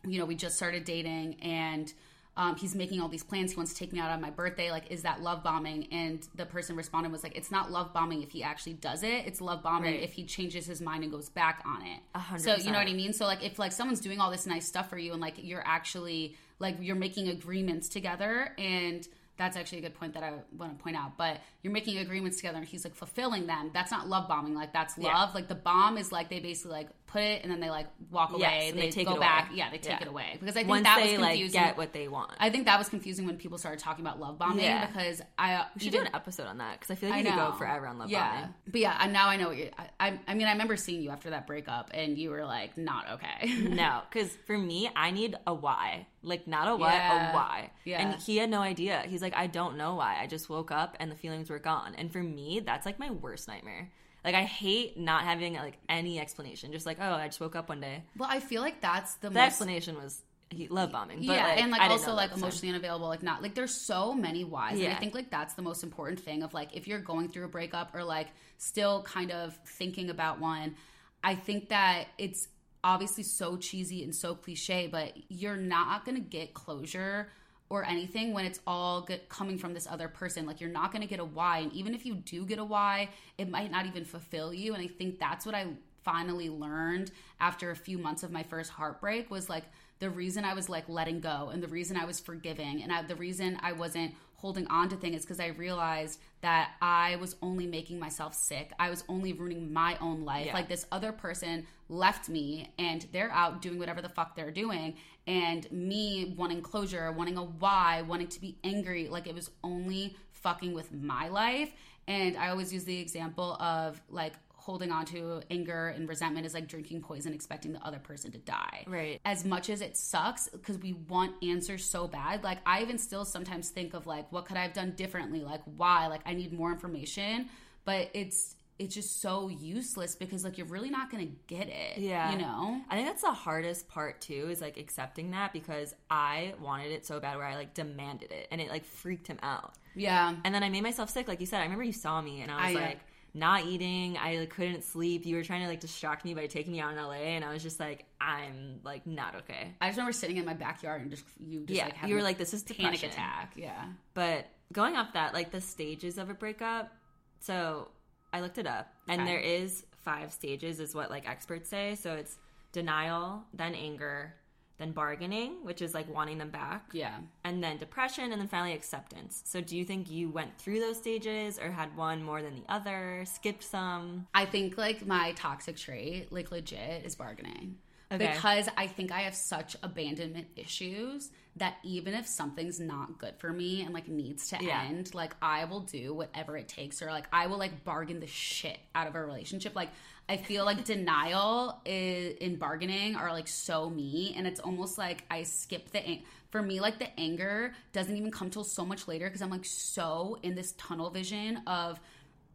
you know, we just started dating and. Um, he's making all these plans. He wants to take me out on my birthday. Like, is that love bombing? And the person responded was like, "It's not love bombing if he actually does it. It's love bombing Right. if he changes his mind and goes back on it." A hundred So you know what I mean? So like if like someone's doing all this nice stuff for you and like you're actually like you're making agreements together and that's actually a good point that I want to point out. But you're making agreements together and he's like fulfilling them. That's not love bombing. Like that's love. Yeah. Like the bomb is like they basically like put it and then they like walk away. Yes, and they, they take go it back. away. Yeah, they take Yeah. it away. Because I think once that they was like confusing. get what they want. I think that was confusing when people started talking about love bombing Yeah. because I uh, we should even- do an episode on that because I feel like I we could know. go forever on love yeah. bombing. But yeah, and now I know what you're. I, I, I mean, I remember seeing you after that breakup, and you were like not okay. No, because for me, I need a why. Like not a what, Yeah. a why. Yeah. And he had no idea. He's like, I don't know why. I just woke up and the feelings were gone. And for me, that's like my worst nightmare. Like I hate not having like any explanation. Just like, oh, I just woke up one day. well, I feel like that's the The most. explanation was he love bombing. But, yeah, like, and like I also like the time. emotionally unavailable, like not like there's so many whys. And I think like that's the most important thing of like if you're going through a breakup or like still kind of thinking about one. I think that it's obviously so cheesy and so cliche, but you're not gonna get closure or anything when it's all coming from this other person. Like you're not gonna get a why, and even if you do get a why, it might not even fulfill you. And I think that's what I finally learned after a few months of my first heartbreak was like the reason I was like letting go and the reason I was forgiving and I, the reason I wasn't holding on to things because I realized that I was only making myself sick. I was only ruining my own life. Yeah. Like this other person left me and they're out doing whatever the fuck they're doing. And me wanting closure, wanting a why, wanting to be angry, like it was only fucking with my life. And I always use the example of like holding on to anger and resentment is like drinking poison expecting the other person to die. Right. As much as it sucks because we want answers so bad, like I even still sometimes think of like what could I have done differently? Like why? Like I need more information, but it's it's just so useless because like you're really not gonna get it. Yeah. You know? I think that's the hardest part too, is like accepting that because I wanted it so bad where I like demanded it and it like freaked him out. Yeah. And then I made myself sick, like you said. I remember you saw me and I was I, uh, like not eating. I like couldn't sleep. You were trying to like distract me by taking me out in LA and I was just like, I'm like not okay. I just remember sitting in my backyard and just you just yeah. like you were like, this is a panic depression. attack. Yeah. But going off that, like the stages of a breakup. So I looked it up, and there is five stages, is what like experts say. So it's denial, then anger, then bargaining, which is like wanting them back, Yeah. and then depression, and then finally acceptance. So do you think you went through those stages, or had one more than the other, skipped some? I think like my toxic trait, like legit, is bargaining. Okay. Because I think I have such abandonment issues that even if something's not good for me and like needs to Yeah. end, like I will do whatever it takes, or like I will like bargain the shit out of a relationship. Like I feel like denial is, in bargaining are like so me, and it's almost like I skip the. Ang- for me, like the anger doesn't even come till so much later because I'm like so in this tunnel vision of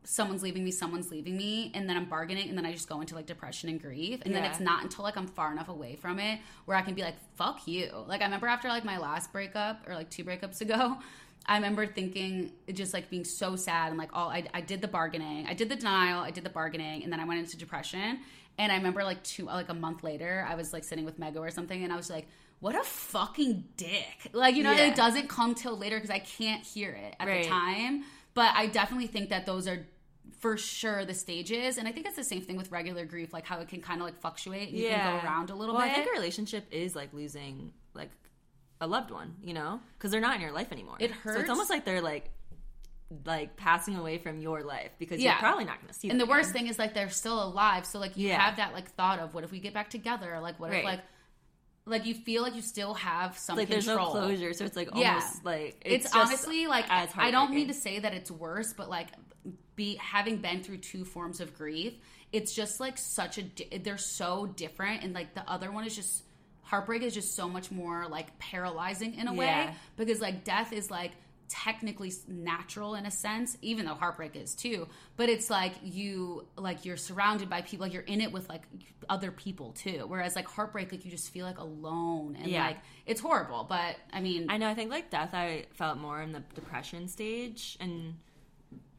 someone's leaving me, someone's leaving me, and then I'm bargaining, and then I just go into like depression and grief. And then it's not until like I'm far enough away from it where I can be like, fuck you. Like I remember after like my last breakup or like two breakups ago, I remember thinking just like being so sad and like all I, I did the bargaining, I did the denial, I did the bargaining, and then I went into depression. And I remember like two like a month later, I was like sitting with Mego or something, and I was like, what a fucking dick. Like, you know, Yeah. it doesn't come till later because I can't hear it at Right. the time. But I definitely think that those are for sure the stages. And I think it's the same thing with regular grief, like how it can kind of like fluctuate. And You can go around a little well, bit. I think a relationship is like losing like a loved one, you know, because they're not in your life anymore. It So hurts. it's almost like they're like like passing away from your life because Yeah. you're probably not going to see and them the worst again. thing is like they're still alive. So like you Yeah. have that like thought of what if we get back together? Like what Right. if like like you feel like you still have some like there's control. no closure, so it's like Yeah. almost like it's, just honestly like I don't mean to say that it's worse, but like be having been through two forms of grief, it's just like such a di- they're so different, and like the other one is just heartbreak is just so much more like paralyzing in a way because like death is like technically natural in a sense even though heartbreak is too but it's like you like you're surrounded by people like you're in it with like other people too whereas like heartbreak like you just feel like alone and Yeah. like it's horrible but i mean I know. I think like death, I felt more in the depression stage, and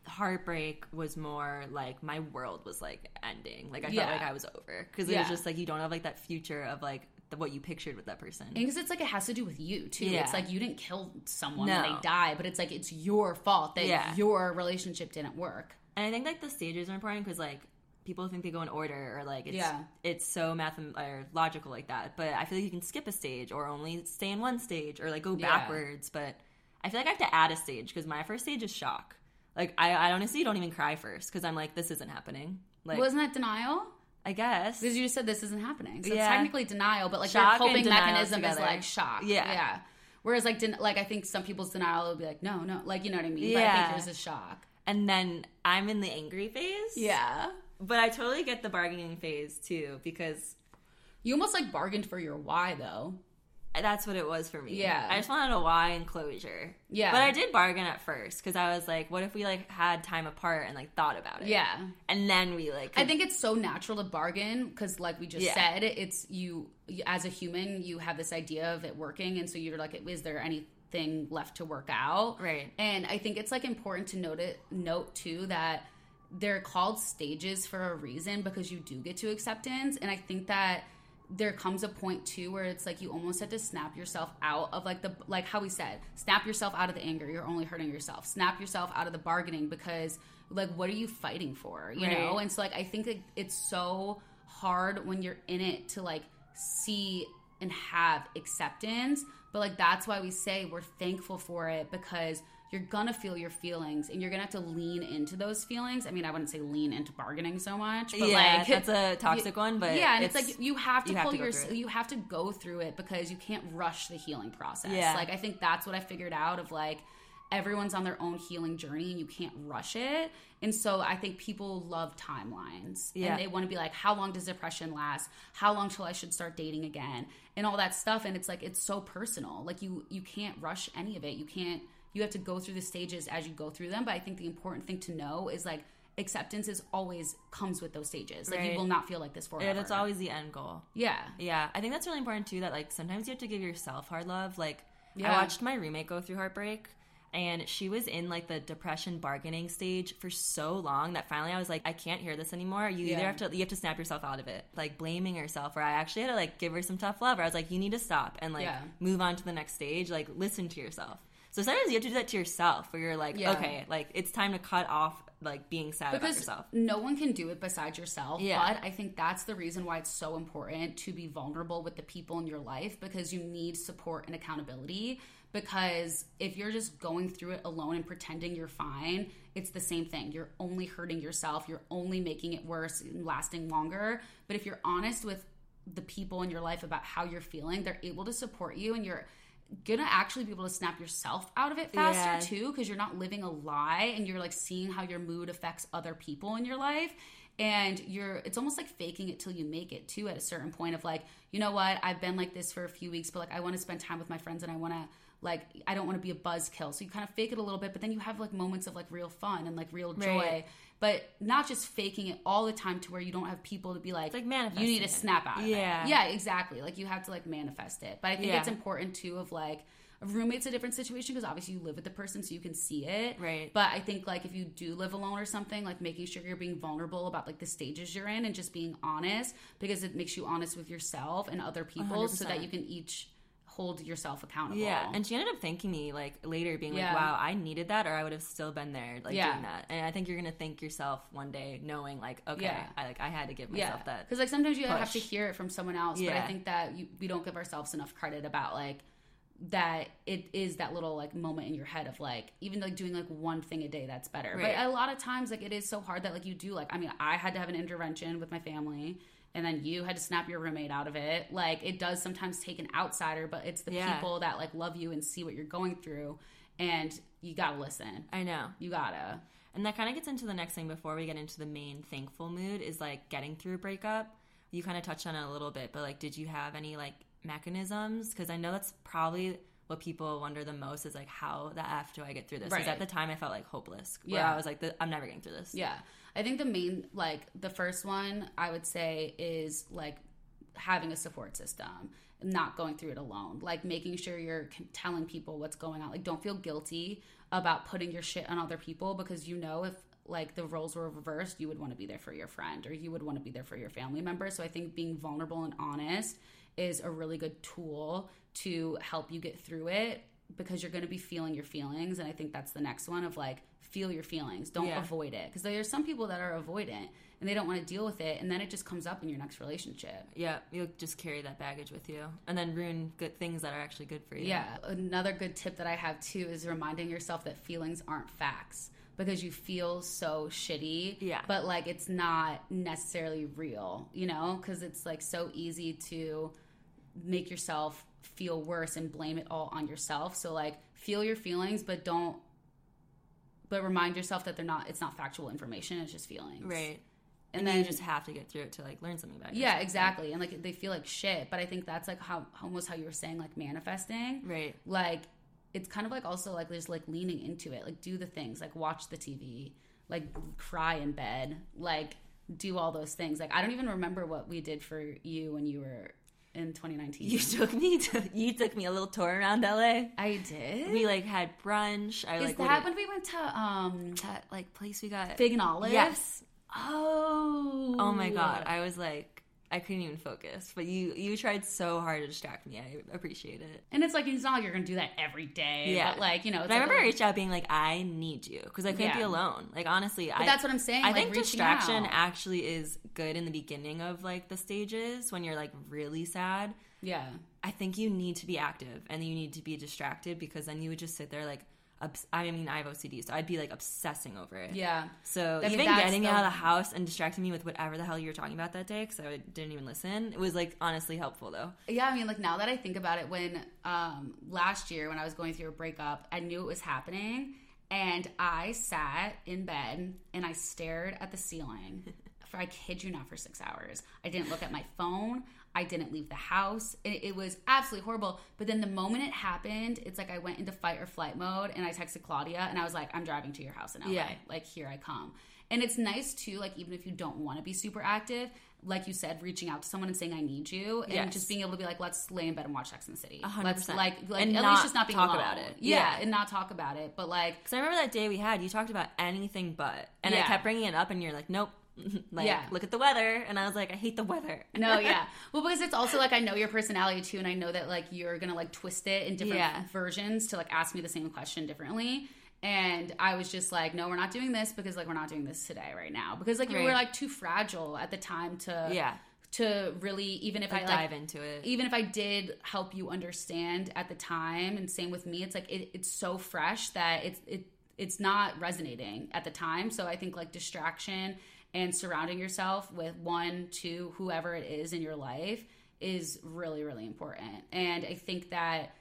heartbreak was more like my world was like ending. Like I Yeah. felt like I was over because it Yeah. was just like you don't have like that future of like what you pictured with that person. because it's like it has to do with you too. Yeah. It's like you didn't kill someone No. they die, but it's like it's your fault that Yeah. your relationship didn't work. And I think like the stages are important because like people think they go in order or like it's Yeah. it's so math or logical like that. But I feel like you can skip a stage or only stay in one stage or like go Yeah. backwards. But I feel like I have to add a stage because my first stage is shock. Like I, I honestly don't even cry first because I'm like this isn't happening. Like Wasn't that denial? I guess Because you just said this isn't happening. So Yeah. it's technically denial, but like Shock your coping mechanism is like shock. Yeah. Yeah. Whereas like den- like I think some people's denial will be like, no, no, like you know what I mean? But I Yeah. think yours is shock. and then I'm in the angry phase. Yeah. but I totally get the bargaining phase too because You almost like bargained for your why though. That's what it was for me. Yeah. I just wanted a why and closure. Yeah. But I did bargain at first because I was like, what if we like had time apart and like thought about it? Yeah. And then we like. I think it's so natural to bargain because, like we just Yeah. said, it's you, you as a human, you have this idea of it working, and so you're like, is there anything left to work out? Right. And I think it's like important to note it, note too that they're called stages for a reason because you do get to acceptance, and I think that there comes a point too where it's like you almost have to snap yourself out of like the like how we said snap yourself out of the anger. You're only hurting yourself. Snap yourself out of the bargaining because like what are you fighting for? You Right. know? And so like i think that it's so hard when you're in it to like see and have acceptance. But like that's why we say we're thankful for it because you're gonna feel your feelings and you're gonna have to lean into those feelings i mean i wouldn't say lean into bargaining so much but yeah, like that's a toxic one, but yeah, and it's, like you have to you have pull to your you have to go through it because you can't rush the healing process. Yeah. Like I think that's what I figured out of like everyone's on their own healing journey and you can't rush it. And so I think people love timelines. Yeah. And they want to be like, how long does depression last? How long till I should start dating again? And all that stuff. And it's like it's so personal. Like you you can't rush any of it. You can't you have to go through the stages as you go through them. But I think the important thing to know is like acceptance is always comes with those stages. Like Right. you will not feel like this forever. Yeah, that's always the end goal. Yeah. Yeah, I think that's really important too. That like sometimes you have to give yourself hard love. Like Yeah. I watched my roommate go through heartbreak, and she was in like the depression bargaining stage for so long that finally I was like, I can't hear this anymore. You either have to you have to snap yourself out of it, like blaming yourself. Or I actually had to like give her some tough love. Where I was like, you need to stop and like Yeah. move on to the next stage. Like listen to yourself. So sometimes you have to do that to yourself, where you're like, Yeah. okay, like it's time to cut off like being sad about yourself. no one can do it besides yourself. Yeah. But I think that's the reason why it's so important to be vulnerable with the people in your life because you need support and accountability. Because if you're just going through it alone and pretending you're fine, it's the same thing. You're only hurting yourself, you're only making it worse and lasting longer. But if you're honest with the people in your life about how you're feeling, they're able to support you and you're gonna actually be able to snap yourself out of it faster Yeah. too because you're not living a lie and you're like seeing how your mood affects other people in your life and you're it's almost like faking it till you make it too at a certain point of like you know what i've been like this for a few weeks but like i want to spend time with my friends and i want to like i don't want to be a buzzkill so you kind of fake it a little bit but then you have like moments of like real fun and like real joy Right. but not just faking it all the time to where you don't have people to be like, like you need to snap out of Yeah. it. Yeah, exactly. Like you have to like manifest it. But I think Yeah. it's important too of like a roommate's a different situation because obviously you live with the person so you can see it. Right. But I think like if you do live alone or something, like making sure you're being vulnerable about like the stages you're in and just being honest because it makes you honest with yourself and other people so that you can each hold yourself accountable. Yeah, and she ended up thanking me like later, being Yeah. like, "Wow, I needed that, or I would have still been there, like Yeah. doing that." And I think you're gonna thank yourself one day, knowing like, okay, Yeah. I like I had to give myself that. because like sometimes you have to hear it from someone else. But I think that you, we don't give ourselves enough credit about like that it is that little like moment in your head of like even like doing like one thing a day that's better. Right. But a lot of times like it is so hard that like you do like I mean I had to have an intervention with my family. And then you had to snap your roommate out of it. Like it does sometimes take an outsider, but it's the Yeah. people that like love you and see what you're going through, and you gotta listen. I know, You gotta. and that kind of gets into the next thing before we get into the main thankful mood is like getting through a breakup. You kind of touched on it a little bit, but like, did you have any like mechanisms? Because I know that's probably what people wonder the most is like, how the f do I get through this? Because Right. at the time I felt like hopeless. Where Yeah. I was like, I'm never getting through this. Yeah. I think the main, like, the first one I would say is like having a support system, not going through it alone. Like, making sure you're telling people what's going on. Like, don't feel guilty about putting your shit on other people because you know if like the roles were reversed, you would want to be there for your friend or you would want to be there for your family member. So I think being vulnerable and honest is a really good tool to help you get through it because you're going to be feeling your feelings and i think that's the next one of like feel your feelings don't Yeah. avoid it because there's some people that are avoidant and they don't want to deal with it and then it just comes up in your next relationship Yeah, you'll just carry that baggage with you, and then ruin good things that are actually good for you. yeah another good tip that i have too is reminding yourself that feelings aren't facts because you feel so shitty Yeah. but like it's not necessarily real you know because it's like so easy to make yourself feel worse and blame it all on yourself. So like feel your feelings but don't but remind yourself that they're not it's not factual information it's just feelings. Right. and, And, then you just have to get through it to like learn something about yeah exactly. And like they feel like shit but i think that's like how almost how you were saying like manifesting. Right. like it's kind of like also like there's like leaning into it. Like do the things like watch the tv like cry in bed like do all those things. Like i don't even remember what we did for you when you were in 2019 You took me to you took me a little tour around LA. i did We like had brunch. I is like that when we went to um that like place we got. fig and olive Yes. oh Oh my god. I was like I couldn't even focus. But you you tried so hard to distract me. I appreciate it. and it's like it's not like you're gonna do that every day Yeah. but like you know it's But I remember oh. I a- reached out being like, I need you because I couldn't be alone. Like honestly, but I that's what i'm saying I like, think distraction out. actually is good in the beginning of like the stages when you're like really sad. yeah I think you need to be active and you need to be distracted because then you would just sit there like, obs- I mean, I have OCD, so I'd be like obsessing over it. Yeah. So I even getting the- out of the house and distracting me with whatever the hell you were talking about that day, because I didn't even listen, it was like honestly helpful though. Yeah, I mean, like now that I think about it, when um, last year when I was going through a breakup, I knew it was happening, and I sat in bed and I stared at the ceiling for I kid you not for six hours. I didn't look at my phone. I didn't leave the house. It, it was absolutely horrible. But then the moment it happened, it's like I went into fight or flight mode, and I texted Claudia, and I was like, "I'm driving to your house in LA. Yeah. Like here I come." And it's nice too, like even if you don't want to be super active, like you said, reaching out to someone and saying I need you, and Yes. just being able to be like, let's lay in bed and watch Sex and the City. hundred Let's like like And at least just not being talk alone. about it. Yeah, Yeah. and not talk about it. But like Because I remember that day we had, you talked about anything but, and I kept bringing it up, and you're like, nope. like, Yeah. look at the weather, and I was like, I hate the weather. no, yeah. Well, because it's also like I know your personality too, and I know that like you're gonna like twist it in different Yeah. versions to like ask me the same question differently. And I was just like, no, we're not doing this because like we're not doing this today right now because like you were Right. like too fragile at the time to yeah, to really even if like, I like dive into it. even if I did help you understand at the time, and same with me, it's like it, it's so fresh that it's it it's not resonating at the time. So I think like distraction and surrounding yourself with one, two, whoever it is in your life is really really important. And I think that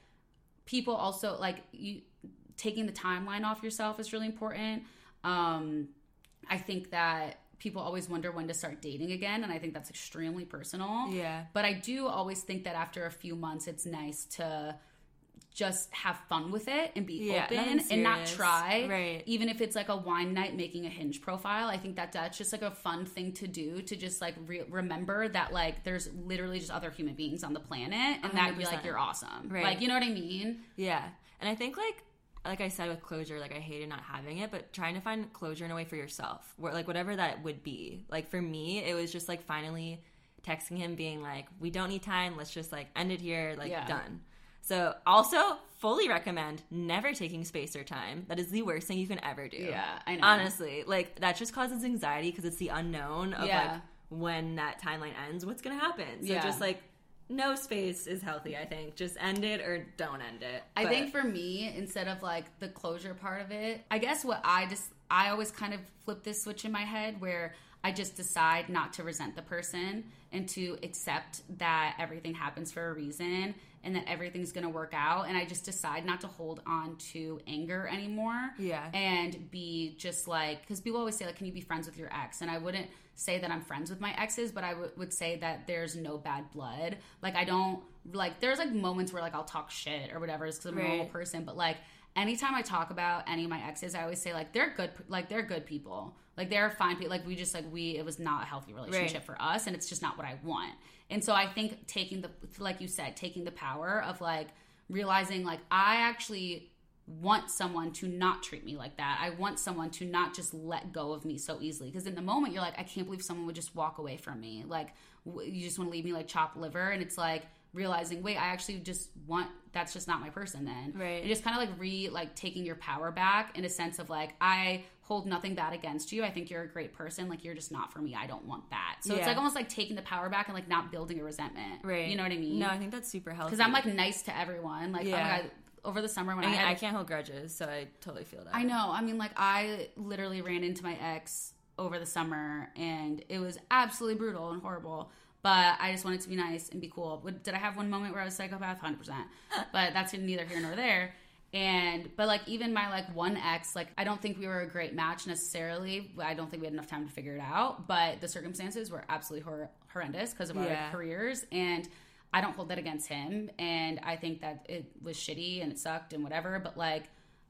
people also like you taking the timeline off yourself is really important. Um, I think that people always wonder when to start dating again, and I think that's extremely personal. Yeah. But I do always think that after a few months, it's nice to just have fun with it and be Yeah, open and not try. Right. Even if it's like a wine night making a hinge profile, I think that that's just like a fun thing to do to just like re- remember that like there's literally just other human beings on the planet and that be like you're awesome. Right. Like, you know what I mean? Yeah. And I think like like I said with closure, like I hated not having it, but trying to find closure in a way for yourself. Where like whatever that would be. Like for me, it was just like finally texting him being like, We don't need time, let's just like end it here, like Yeah. done. So also fully recommend never taking space or time. That is the worst thing you can ever do. Yeah, I know. Honestly. Like that just causes anxiety because it's the unknown of Yeah. like when that timeline ends, what's gonna happen. So Yeah. just like no space is healthy, I think. Just end it or don't end it. I think for me, instead of like the closure part of it, I guess what I just I always kind of flip this switch in my head where I just decide not to resent the person and to accept that everything happens for a reason and that everything's going to work out and I just decide not to hold on to anger anymore. Yeah. And be just like cuz people always say like can you be friends with your ex? And I wouldn't say that I'm friends with my exes, but I w- would say that there's no bad blood. Like I don't like there's like moments where like I'll talk shit or whatever cuz I'm a normal person, but like anytime I talk about any of my exes, I always say like they're good like they're good people. Like they're fine people. Like we just like we it was not a healthy relationship Right. for us and it's just not what I want. And so I think taking the like you said, taking the power of like realizing like I actually want someone to not treat me like that. I want someone to not just let go of me so easily because in the moment you're like I can't believe someone would just walk away from me. Like you just want to leave me like chopped liver and it's like realizing wait I actually just want that's just not my person then Right. and just kind of like re like taking your power back in a sense of like I hold nothing bad against you I think you're a great person like you're just not for me I don't want that so it's like almost like taking the power back and like not building a resentment Right. you know what I mean No, I think that's super healthy. because I'm like nice to everyone like oh my God, over the summer when I I, had I can't hold grudges, so I totally feel that. I know. I mean, like I literally ran into my ex over the summer, and it was absolutely brutal and horrible. But I just wanted to be nice and be cool. Did I have one moment where I was psychopath? Hundred percent. But that's neither here nor there. And but like even my like one ex, like I don't think we were a great match necessarily. I don't think we had enough time to figure it out. But the circumstances were absolutely hor- horrendous because of Yeah. our careers and. I don't hold that against him, and I think that it was shitty and it sucked and whatever. But like,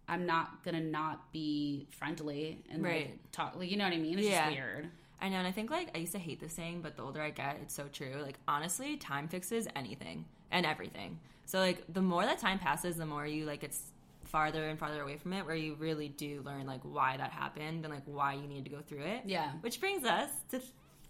I'm not gonna not be friendly and Right. like talk. Like, you know what I mean? It's Yeah. just weird. I know, and I think like I used to hate this saying, but the older I get, it's so true. Like honestly, time fixes anything and everything. So like the more that time passes, the more you like get s- farther and farther away from it, where you really do learn like why that happened and like why you need to go through it. Yeah. Which brings us to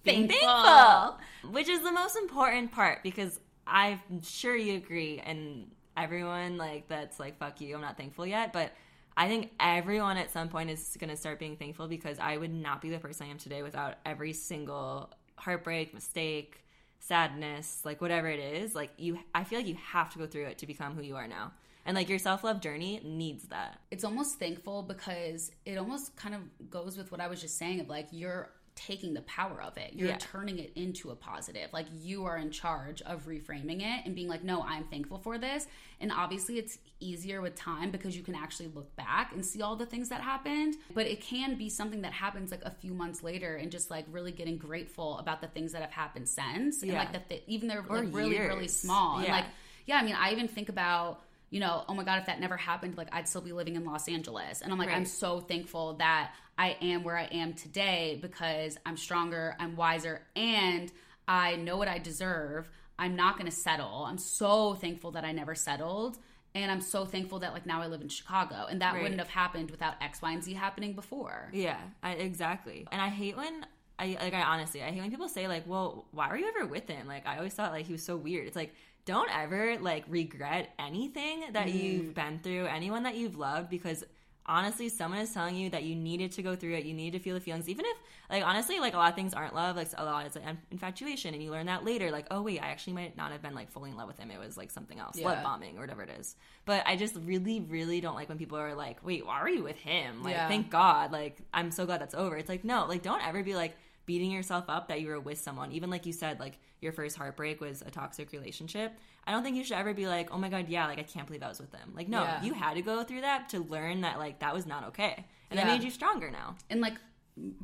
being Thankful. thankful, which is the most important part because I'm sure you agree, and everyone like that's like fuck you, I'm not thankful yet, but. I think everyone at some point is going to start being thankful because I would not be the person I am today without every single heartbreak, mistake, sadness, like whatever it is. Like you, I feel like you have to go through it to become who you are now. And like your self love journey needs that. It's almost thankful because it almost kind of goes with what I was just saying of like you're taking the power of it. You're Yeah. turning it into a positive. Like you are in charge of reframing it and being like, no, I'm thankful for this. And obviously, it's easier with time because you can actually look back and see all the things that happened. But it can be something that happens like a few months later and just like really getting grateful about the things that have happened since. And Yeah. like that, even they're like really, really small. And Yeah. like, yeah, I mean, I even think about, you know, oh my God, if that never happened, like I'd still be living in Los Angeles. And I'm like, Right. I'm so thankful that I am where I am today because I'm stronger, I'm wiser, and I know what I deserve. I'm not going to settle. I'm so thankful that I never settled. And I'm so thankful that like now I live in Chicago and that Right. wouldn't have happened without X, Y, and Z happening before. Yeah, I, exactly. And I hate when I like. I honestly, I hate when people say like, "Well, why were you ever with him?" Like, I always thought like he was so weird. It's like, don't ever like regret anything that you've mm. been through, anyone that you've loved, because honestly, someone is telling you that you needed to go through it. You needed to feel the feelings, even if like honestly, like a lot of things aren't love. Like a lot is like infatuation, and you learn that later. Like, oh wait, I actually might not have been like fully in love with him. It was like something else, Yeah. love bombing or whatever it is. But I just really, really don't like when people are like, wait, why are you with him? Like, Yeah. thank God. Like, I'm so glad that's over. It's like, no, like, don't ever be like beating yourself up that you were with someone. Even like you said, like, your first heartbreak was a toxic relationship. I don't think you should ever be like, oh my God, yeah, like, I can't believe I was with them. Like, no, Yeah. you had to go through that to learn that, like, that was not okay. And that made you stronger now. and like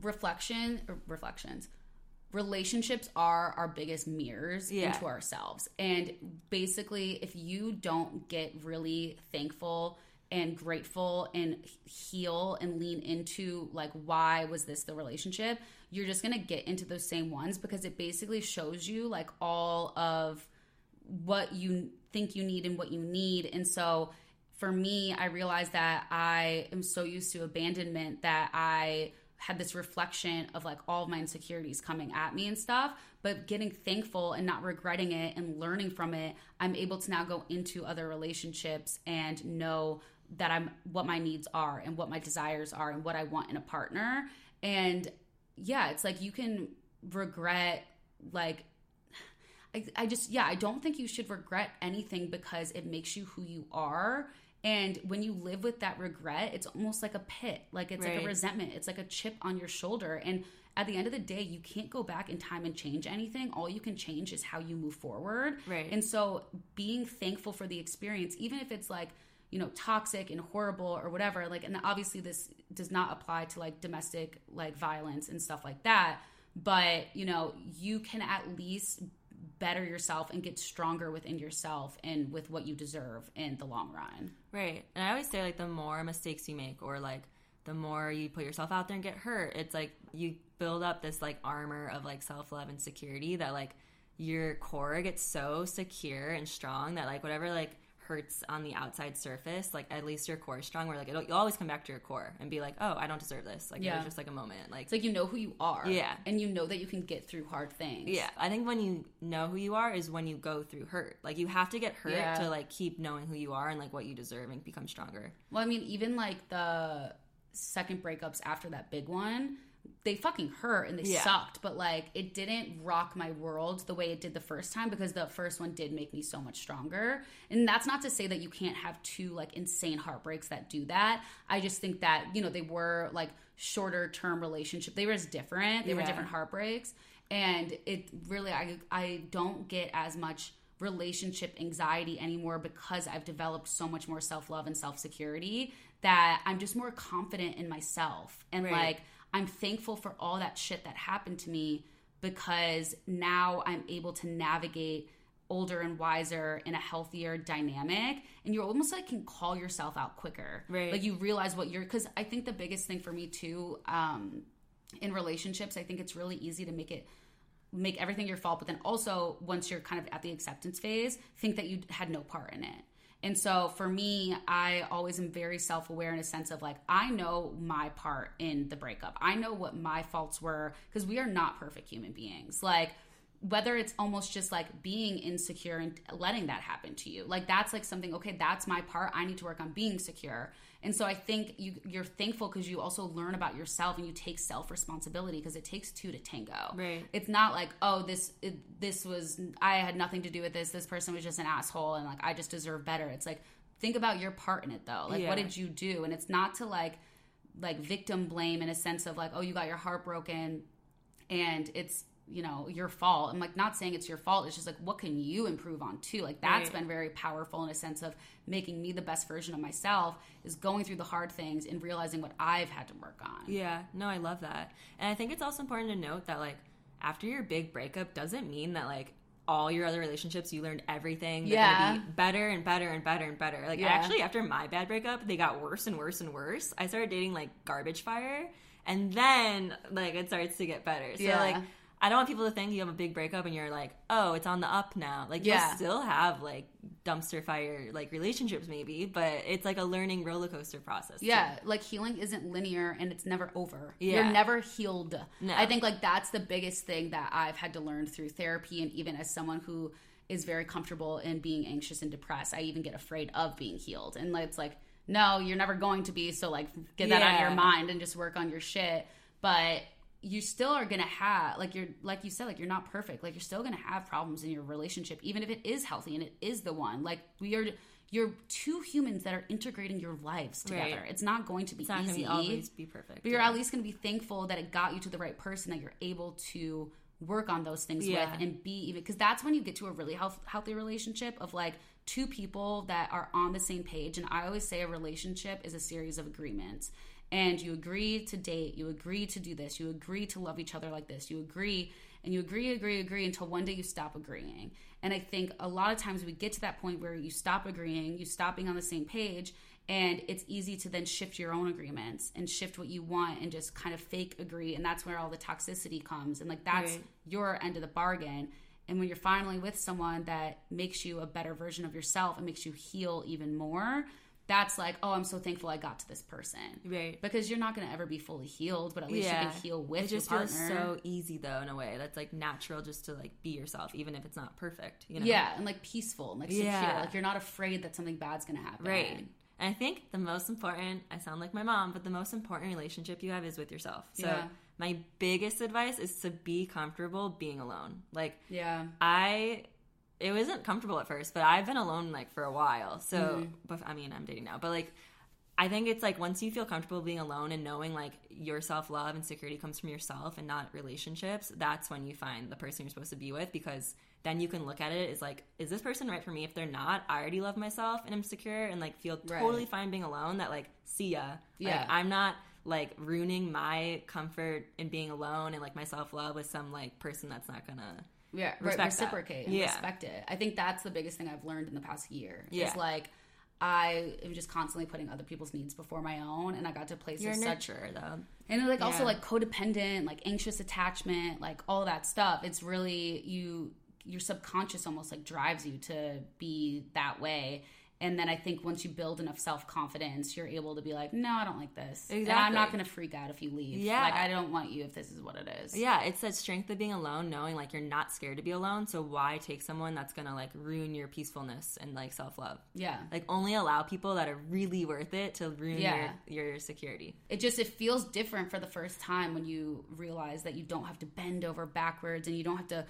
reflection uh, reflections relationships are our biggest mirrors Yeah. into ourselves and basically if you don't get really thankful and grateful and heal and lean into like why was this the relationship you're just going to get into those same ones because it basically shows you like all of what you think you need and what you need. And so for me, I realized that I am so used to abandonment that I had this reflection of like all of my insecurities coming at me and stuff, but getting thankful and not regretting it and learning from it, I'm able to now go into other relationships and know that I'm what my needs are and what my desires are and what I want in a partner. And yeah, it's like you can regret like I, I just yeah i don't think you should regret anything because it makes you who you are. And when you live with that regret it's almost like a pit. Like it's like a resentment. It's like a chip on your shoulder. And at the end of the day you can't go back in time and change anything. All you can change is how you move forward. Right. and so being thankful for the experience even if it's like you know toxic and horrible or whatever like and obviously this does not apply to like domestic like violence and stuff like that but you know you can at least better yourself and get stronger within yourself and with what you deserve in the long run Right. And I always say like the more mistakes you make or like the more you put yourself out there and get hurt, it's like you build up this like armor of like self-love and security that like your core gets so secure and strong that like whatever like hurts on the outside surface, like at least your core is strong where like it'll, you'll always come back to your core and be like, "Oh, I don't deserve this." Like it was just like a moment. Like it's like you know who you are Yeah. and you know that you can get through hard things yeah, I think when you know who you are is when you go through hurt. Like you have to get hurt Yeah. to like keep knowing who you are and like what you deserve and become stronger. Well, I mean, even like the second breakups after that big one, they fucking hurt and they Yeah. sucked, but like it didn't rock my world the way it did the first time because the first one did make me so much stronger. And that's not to say that you can't have two like insane heartbreaks that do that. I just think that, you know, they were like shorter term relationship. They were just different. They were different heartbreaks. And it really I I don't get as much relationship anxiety anymore because I've developed so much more self love and self security that I'm just more confident in myself. And Right. like, I'm thankful for all that shit that happened to me because now I'm able to navigate older and wiser in a healthier dynamic. And you almost like can call yourself out quicker. Right. like you realize what you're because i think the biggest thing for me too um in relationships i think it's really easy to make it make everything your fault. But then also once you're kind of at the acceptance phase think that you had no part in it and so for me i always am very self-aware in a sense of like i know my part in the breakup. I know what my faults were because we are not perfect human beings. Like whether it's almost just like being insecure and letting that happen to you. Like that's like something okay that's my part. I need to work on being secure. And so i think you you're thankful because you also learn about yourself and you take self responsibility because it takes two to tango. Right. it's not like oh this it, this was i had nothing to do with this. This person was just an asshole and like i just deserve better. It's like think about your part in it though. Like what did you do? And it's not to like like victim blame in a sense of like, oh, you got your heart broken and it's you know your fault i'm like not saying it's your fault it's just like what can you improve on too like that's Right. been very powerful in a sense of making me the best version of myself is going through the hard things and realizing what i've had to work on Yeah, no, I love that. And I think it's also important to note that like after your big breakup doesn't mean that like all your other relationships you learned everything. Yeah. be better and better and better and better. Like Yeah. actually after my bad breakup, they got worse and worse and worse. I started dating like garbage fire and then like it starts to get better. So Yeah. like I don't want people to think you have a big breakup and you're like, oh, it's on the up now. Like Yeah. you'll still have like dumpster fire like relationships maybe, but it's like a learning roller coaster process. too. Yeah, like healing isn't linear and it's never over. Yeah. You're never healed. No. I think like that's the biggest thing that I've had to learn through therapy and even as someone who is very comfortable in being anxious and depressed, I even get afraid of being healed. And like, it's like, no, you're never going to be, so like get that out of your mind and just work on your shit. But you still are gonna have like you're like you said like you're not perfect like you're still gonna have problems in your relationship even if it is healthy and it is the one like we are you're two humans that are integrating your lives together Right. it's not going to be It's not easy gonna be always be perfect. but you're yeah. at least going to be thankful that it got you to the right person that you're able to work on those things Yeah. with and be even because that's when you get to a really health, healthy relationship of like two people that are on the same page and i always say a relationship is a series of agreements and you agree to date you agree to do this you agree to love each other like this you agree and you agree agree agree until one day you stop agreeing and i think a lot of times we get to that point where you stop agreeing you stop being on the same page and it's easy to then shift your own agreements and shift what you want and just kind of fake agree and that's where all the toxicity comes and like that's Right. your end of the bargain and when you're finally with someone that makes you a better version of yourself and makes you heal even more that's like oh i'm so thankful i got to this person. Right. because you're not going to ever be fully healed but at least you can heal with it just your feels partner. so easy though in a way. That's like natural just to like be yourself even if it's not perfect you know? Yeah and like peaceful and like secure. Yeah. like you're not afraid that something bad's going to happen. Right. And i think the most important i sound like my mom but the most important relationship you have is with yourself. So Yeah. my biggest advice is to be comfortable being alone. Like yeah. I it wasn't comfortable at first but i've been alone like for a while so mm-hmm. but i mean i'm dating now but like I think it's like once you feel comfortable being alone and knowing like your self love and security comes from yourself and not relationships, that's when you find the person you're supposed to be with because then you can look at it as like, is this person right for me? If they're not, I already love myself and I'm secure and like feel Right. totally fine being alone. That like, see ya. Yeah. Like, I'm not like ruining my comfort in being alone and like my self love with some like person that's not gonna. Yeah respect reciprocate and Yeah. respect it i think that's the biggest thing i've learned in the past year Yeah. is like i am just constantly putting other people's needs before my own and i got to places You're such nurturer though. and like also like codependent like anxious attachment like all that stuff it's really you your subconscious almost like drives you to be that way and then i think once you build enough self-confidence you're able to be like no i don't like this and i'm not gonna freak out if you leave Yeah. like i don't want you if this is what it is Yeah, it's that strength of being alone, knowing like you're not scared to be alone. So why take someone that's gonna like ruin your peacefulness and like self love? yeah Like only allow people that are really worth it to ruin Yeah. your your security. it just it feels different for the first time when you realize that you don't have to bend over backwards and you don't have to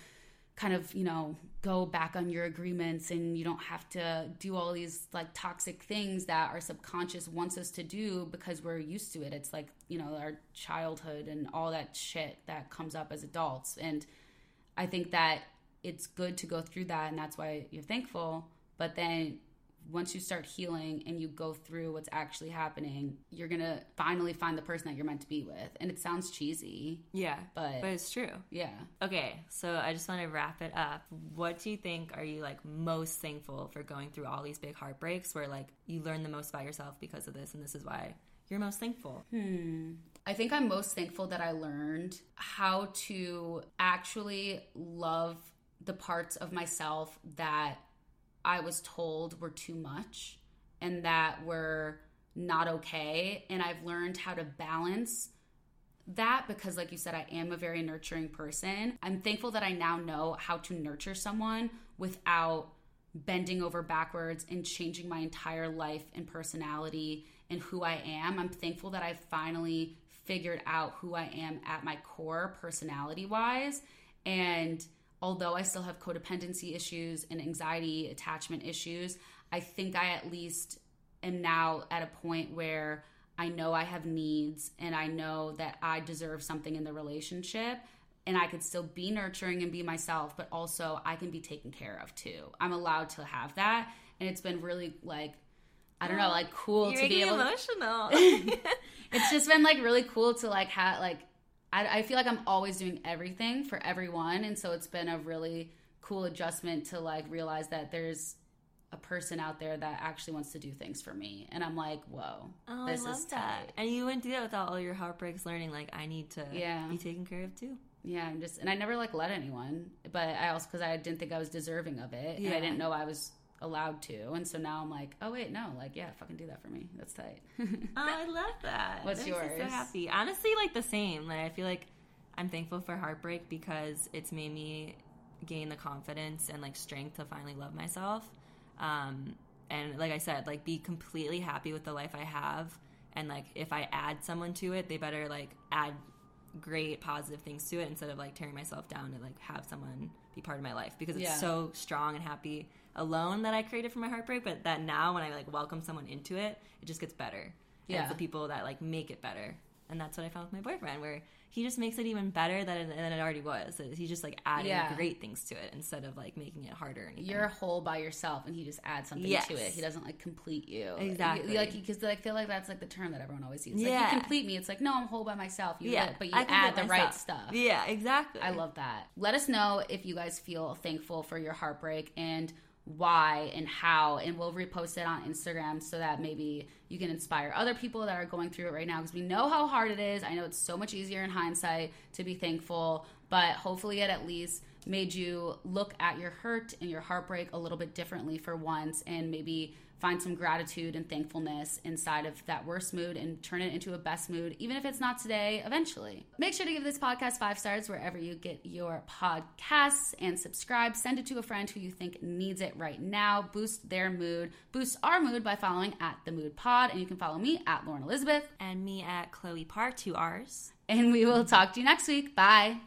kind of you know go back on your agreements and you don't have to do all these like toxic things that our subconscious wants us to do because we're used to it. It's like you know our childhood and all that shit that comes up as adults. And i think that it's good to go through that and that's why you're thankful. But then once you start healing and you go through what's actually happening, you're gonna finally find the person that you're meant to be with. And it sounds cheesy, Yeah, but, but it's true. yeah. Okay, so I just want to wrap it up. What do you think are you like most thankful for going through all these big heartbreaks where like you learn the most about yourself because of this and this is why you're most thankful? Hmm. I think I'm most thankful that I learned how to actually love the parts of myself that I was told were too much and that were not okay. And I've learned how to balance that because, like you said, I am a very nurturing person. I'm thankful that I now know how to nurture someone without bending over backwards and changing my entire life and personality and who I am. I'm thankful that I finally figured out who I am at my core, personality wise. And although I still have codependency issues and anxiety attachment issues, I think I at least am now at a point where I know I have needs and I know that I deserve something in the relationship and I could still be nurturing and be myself, but also I can be taken care of too. I'm allowed to have that. And it's been really like, I don't know, like cool You're to be able emotional. it's just been like really cool to like have like I, I feel like I'm always doing everything for everyone, and so it's been a really cool adjustment to like realize that there's a person out there that actually wants to do things for me, and I'm like, whoa, oh, this I is love that. tight. And you wouldn't do that without all your heartbreaks. Learning like I need to Yeah. be taken care of too. Yeah, I'm just, and I never like let anyone, but I also because I didn't think I was deserving of it, and I didn't know I was allowed to, and so now I'm like, oh wait, no, like yeah, fucking do that for me. That's tight. Oh, I love that. What's That yours? So happy. Honestly, like the same. Like I feel like I'm thankful for heartbreak because it's made me gain the confidence and like strength to finally love myself. Um, and like I said, like be completely happy with the life I have. And like if I add someone to it, they better like add great positive things to it instead of like tearing myself down to like have someone be part of my life because it's Yeah. so strong and happy alone that I created for my heartbreak, but that now when I like welcome someone into it, it just gets better. Yeah. the people that like make it better. And that's what I found with my boyfriend, where he just makes it even better than it, than it already was. He's just like adding Yeah. great things to it instead of like making it harder. You're whole by yourself, and he just adds something Yes. to it. He doesn't like complete you. Exactly. Like because I feel like that's like the term that everyone always uses. Like Yeah. you complete me. It's like no, I'm whole by myself. You yeah, but you I add the right stuff. Yeah, exactly. I love that. Let us know if you guys feel thankful for your heartbreak and why and how, and we'll repost it on Instagram so that maybe you can inspire other people that are going through it right now because we know how hard it is. I know it's so much easier in hindsight to be thankful, but hopefully it at least made you look at your hurt and your heartbreak a little bit differently for once and maybe find some gratitude and thankfulness inside of that worst mood and turn it into a best mood, even if it's not today, eventually. Make sure to give this podcast five stars wherever you get your podcasts and subscribe. Send it to a friend who you think needs it right now. Boost their mood. Boost our mood by following at The Mood Pod. And you can follow me at Lauren Elizabeth. and me at Chloe Parr, two R's. And we will talk to you next week. Bye.